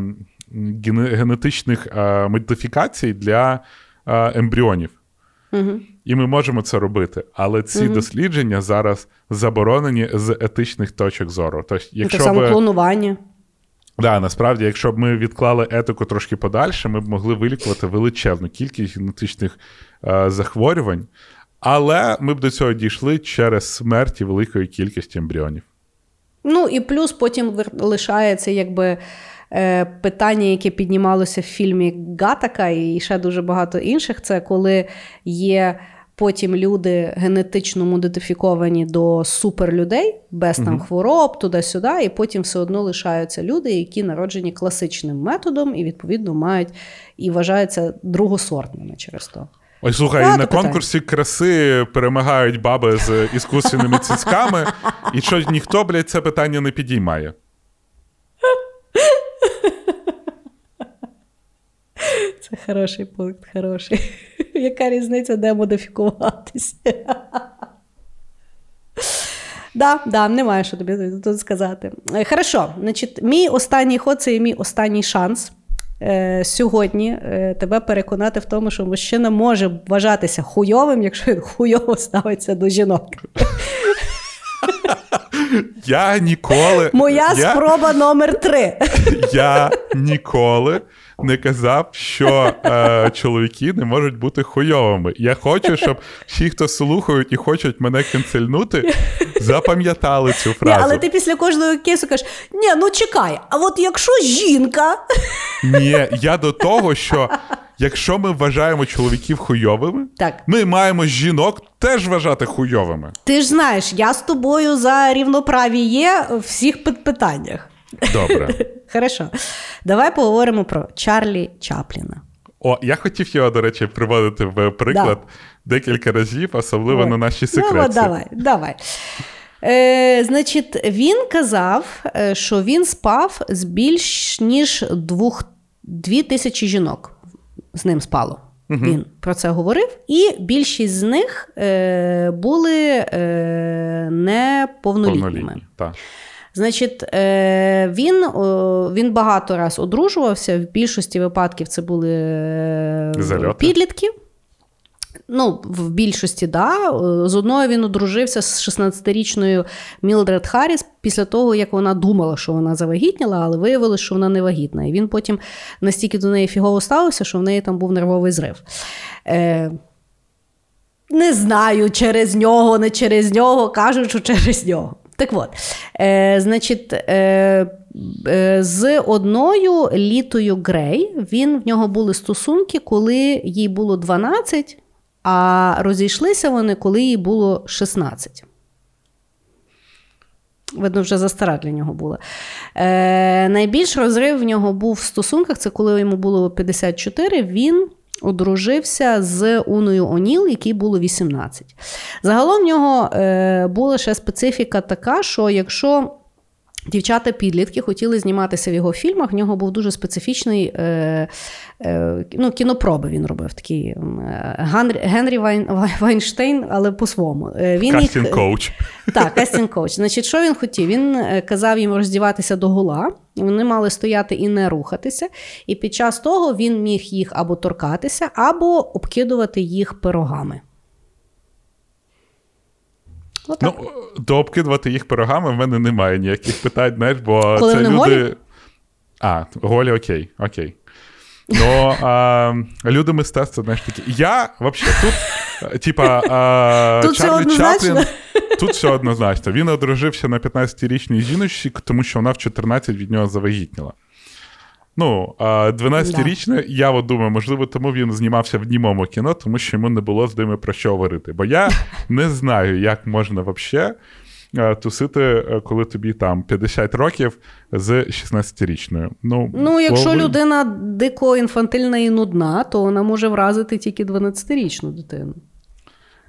генетичних модифікацій для ембріонів. Угу. І ми можемо це робити. Але ці угу. дослідження зараз заборонені з етичних точок зору. Тобто, якщо Це саме клонування. Да, насправді, якщо б ми відклали етику трошки подальше, ми б могли вилікувати величезну кількість генетичних е, захворювань, але ми б до цього дійшли через смерті великої кількості ембріонів. Ну і плюс потім лишається якби питання, яке піднімалося в фільмі Гатака, і ще дуже багато інших, це коли є. Потім люди генетично модифіковані до суперлюдей, без там хвороб, туди-сюди, і потім все одно лишаються люди, які народжені класичним методом, і, відповідно, мають і вважаються другосортними через то. Ой, слухай, Багато і на питань. конкурсі краси перемагають баби з іскусственними цицьками, і що ніхто, блядь, це питання не підіймає. Це хороший пункт, хороший. Яка різниця, де модифікуватися? Да, да, немає що тобі тут сказати. Е, Хорошо, значить, мій останній ход це є мій останній шанс. Е, сьогодні е, тебе переконати в тому, що мужчина може вважатися хуйовим, якщо він хуйово ставиться до жінок. Я ніколи. Моя я, спроба номер три. я ніколи не казав, що е, чоловіки не можуть бути хуйовими. Я хочу, щоб всі, хто слухають і хочуть мене канцельнути, запам'ятали цю Ні, але ти після кожного кейсу кажеш: ні, ну чекай, а от якщо жінка. Ні, я до того, що якщо ми вважаємо чоловіків хуйовими, Так. ми маємо жінок теж вважати хуйовими. Ти ж знаєш, я з тобою за рівноправіє в всіх пит- питаннях. Добре. Хорошо. Давай поговоримо про Чарлі Чапліна. О, я хотів його, до речі, приводити в приклад декілька разів, особливо От. на наші Ну, секрети. от давай, давай. Е, значить, він казав, е, що він спав з більш ніж двох, дві тисячі жінок. З ним спало. Він про це говорив, і більшість з них е, були е, неповнолітніми. Повнолітні. Так. Значить, е, він, він багато раз одружувався. В більшості випадків це були е, Зальоти. підлітки. Ну, в більшості, да. З одною він одружився з 16-річною Мілдред Харріс після того, як вона думала, що вона завагітніла, але виявилось, що вона не вагітна. І він потім настільки до неї фігово ставився, що в неї там був нервовий зрив. Е, не знаю, через нього, не через нього, кажуть, що через нього. Так от, е, значить, е, е, з одною літою Грей він в нього були стосунки, коли їй було 12, а розійшлися вони, коли їй було 16. Видно, вже застара для нього була. Е, найбільш розрив в нього був в стосунках, це коли йому було 54, він одружився з Уною Оніл, якій було 18. Загалом в нього е, була ще специфіка така, що якщо дівчата-підлітки хотіли зніматися в його фільмах, в нього був дуже специфічний е, е, ну, кінопроби він робив, такий е, Генрі, Вайн, Вайнштейн, але по-своєму. Е, Він Casting couch. так, кастинг коуч. Значить, що він хотів? Він е, казав їм роздіватися до гола, вони мали стояти і не рухатися. І під час того він міг їх або торкатися, або обкидувати їх пирогами. Ну, до обкидувати їх пирогами в мене немає ніяких питань, знаєш, бо Коли це люди. голі? А, голі, окей, окей. Ну, а, люди мистецтва, знаєш такі. Я взагалі тут, типа, а, Тут Чарлі. Чаплін. Тут все однозначно. Він одружився на 15-річній жіночці, тому що вона в 14 від нього завагітніла. Ну, а 12-річна, я от думаю, можливо, тому він знімався в німому кіно, тому що йому не було з ними про що говорити. Бо я не знаю, як можна взагалі тусити, е, коли тобі там 50 років з 16-річною. Ну, Ну, якщо бо людина дико інфантильна і нудна, то вона може вразити тільки 12-річну дитину.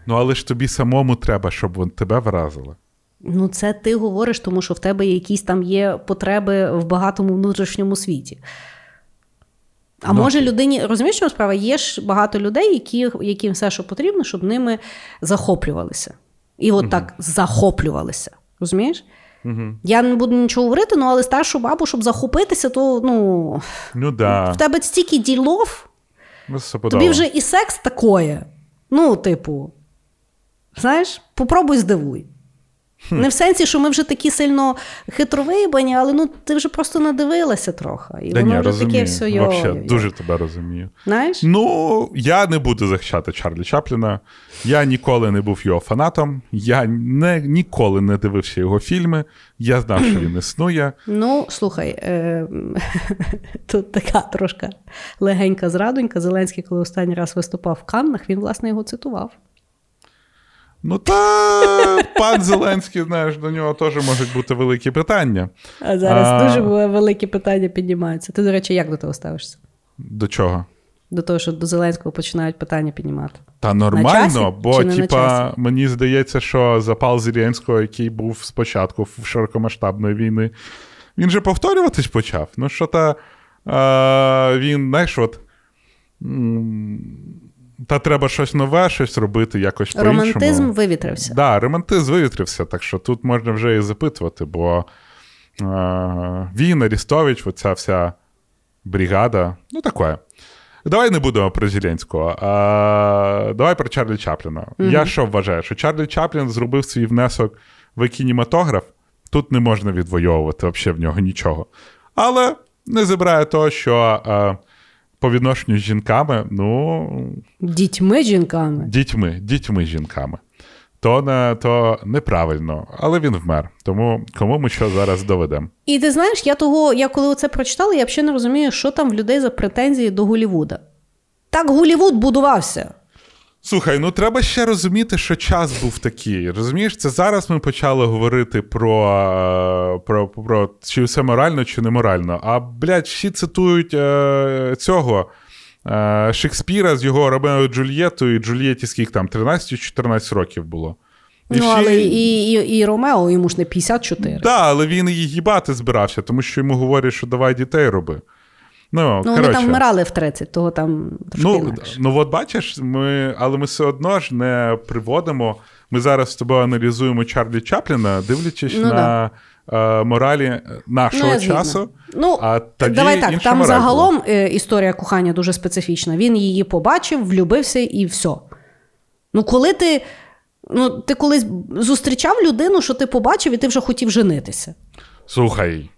Ну, але ж тобі самому треба, щоб тебе вразило. Ну, це ти говориш, тому що в тебе якісь там є потреби в багатому внутрішньому світі. А Ну, може людині, розумієш, що справа? Є ж багато людей, які, яким все, що потрібно, щоб ними захоплювалися. І от так захоплювалися. Розумієш? Угу. Я не буду нічого говорити, ну але старшу бабу, щоб захопитися, то ну, Ну да. в тебе стільки ділов, Ну, тобі вже і секс такое. Ну, типу, знаєш, попробуй здивуй. Не в сенсі, що ми вже такі сильно хитровибані, але ну ти вже просто надивилася трохи. І Да воно ні, вже розумію. таке все йо. Вообще, дуже тебе розумію. Знаєш? Ну, я не буду захищати Чарлі Чапліна. Я ніколи не був його фанатом. Я не, ніколи не дивився його фільми. Я знав, що він існує. Ну, слухай, е, тут така трошка легенька зрадонька. Зеленський, коли останній раз виступав в Каннах, він, власне, його цитував. Ну та пан Зеленський, знаєш, до нього теж можуть бути великі питання. А зараз А. дуже великі питання піднімаються. Ти, до речі, як до того ставишся? До чого? До того, що до Зеленського починають питання піднімати. Та нормально, часі бо типа мені здається, що запал Зеленського, який був спочатку в широкомасштабної війни, він же повторюватись почав. Ну що та е, він, знаєш, от. Та треба щось нове, щось робити, якось по-іншому. Романтизм вивітрився. Да, романтизм вивітрився, так що тут можна вже і запитувати, бо е, він, Арістович, оця вся бригада, ну таке. Давай не будемо про Зеленського, а давай про Чарлі Чапліна. Я що вважаю, що Чарлі Чаплін зробив свій внесок в кінематограф. Тут не можна відвоювати взагалі в нього нічого. Але не забирає того, що е, по відношенню з жінками, ну, Дітьми жінками. дітьми, дітьми жінками. То, не, то неправильно, але він вмер. Тому кому ми що зараз доведемо? І ти знаєш, я того, я коли це прочитала, я взагалі не розумію, що там в людей за претензії до Голівуда. Так Голівуд будувався. Слухай, ну треба ще розуміти, що час був такий. Розумієш, це зараз ми почали говорити про, е, про, про чи все морально, чи не морально. А блядь, всі цитують е, цього е, Шекспіра з його Ромео Джульєтою, і Джульєті скільки там 13-14 років було. І ну, всі- але і, і, і Ромео йому ж не 54. Так, але він її їбати збирався, тому що йому говорять, що давай дітей роби. Ну, Ну, вони там вмирали в 30, того там трошки Ну, інакше. ну от бачиш, ми, але ми все одно ж не приводимо. Ми зараз з тобою аналізуємо Чарлі Чапліна, дивлячись Ну, на е, моралі нашого Ну, часу. Ну, а тоді давай так, інша там мораль загалом е, історія кохання дуже специфічна. Він її побачив, влюбився і все. Ну, коли ти. Ну, ти колись зустрічав людину, що ти побачив, і ти вже хотів женитися. Слухай,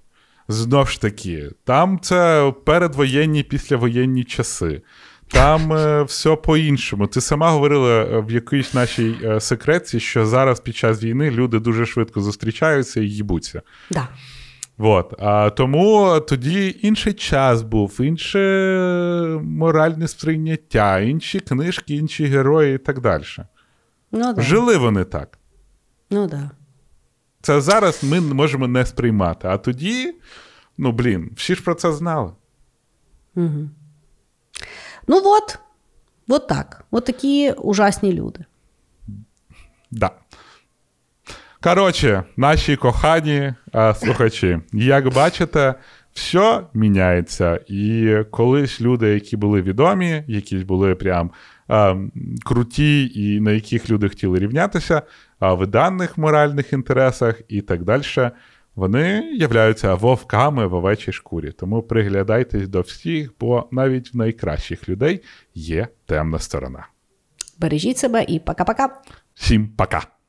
знов ж таки, там це передвоєнні, післявоєнні часи. Там е, все по-іншому. Ти сама говорила е, в якійсь нашій е, секретці, що зараз під час війни люди дуже швидко зустрічаються і їбуться. Да. От. А, тому тоді інший час був, інше моральне сприйняття, інші книжки, інші герої і так далі. Ну, да. Жили вони так. Ну, да. Це зараз ми можемо не сприймати. А тоді, ну блін, всі ж про це знали. Ну от, от так. От такі ужасні люди. Да. Коротше, наші кохані а, слухачі, як бачите, все міняється. І колись люди, які були відомі, які були прям а, круті, і на яких люди хотіли рівнятися, в даних моральних інтересах і так далі, вони являються вовками в овечій шкурі. Тому приглядайтесь до всіх, бо навіть в найкращих людей є темна сторона. Бережіть себе і пока-пока. Всім пока!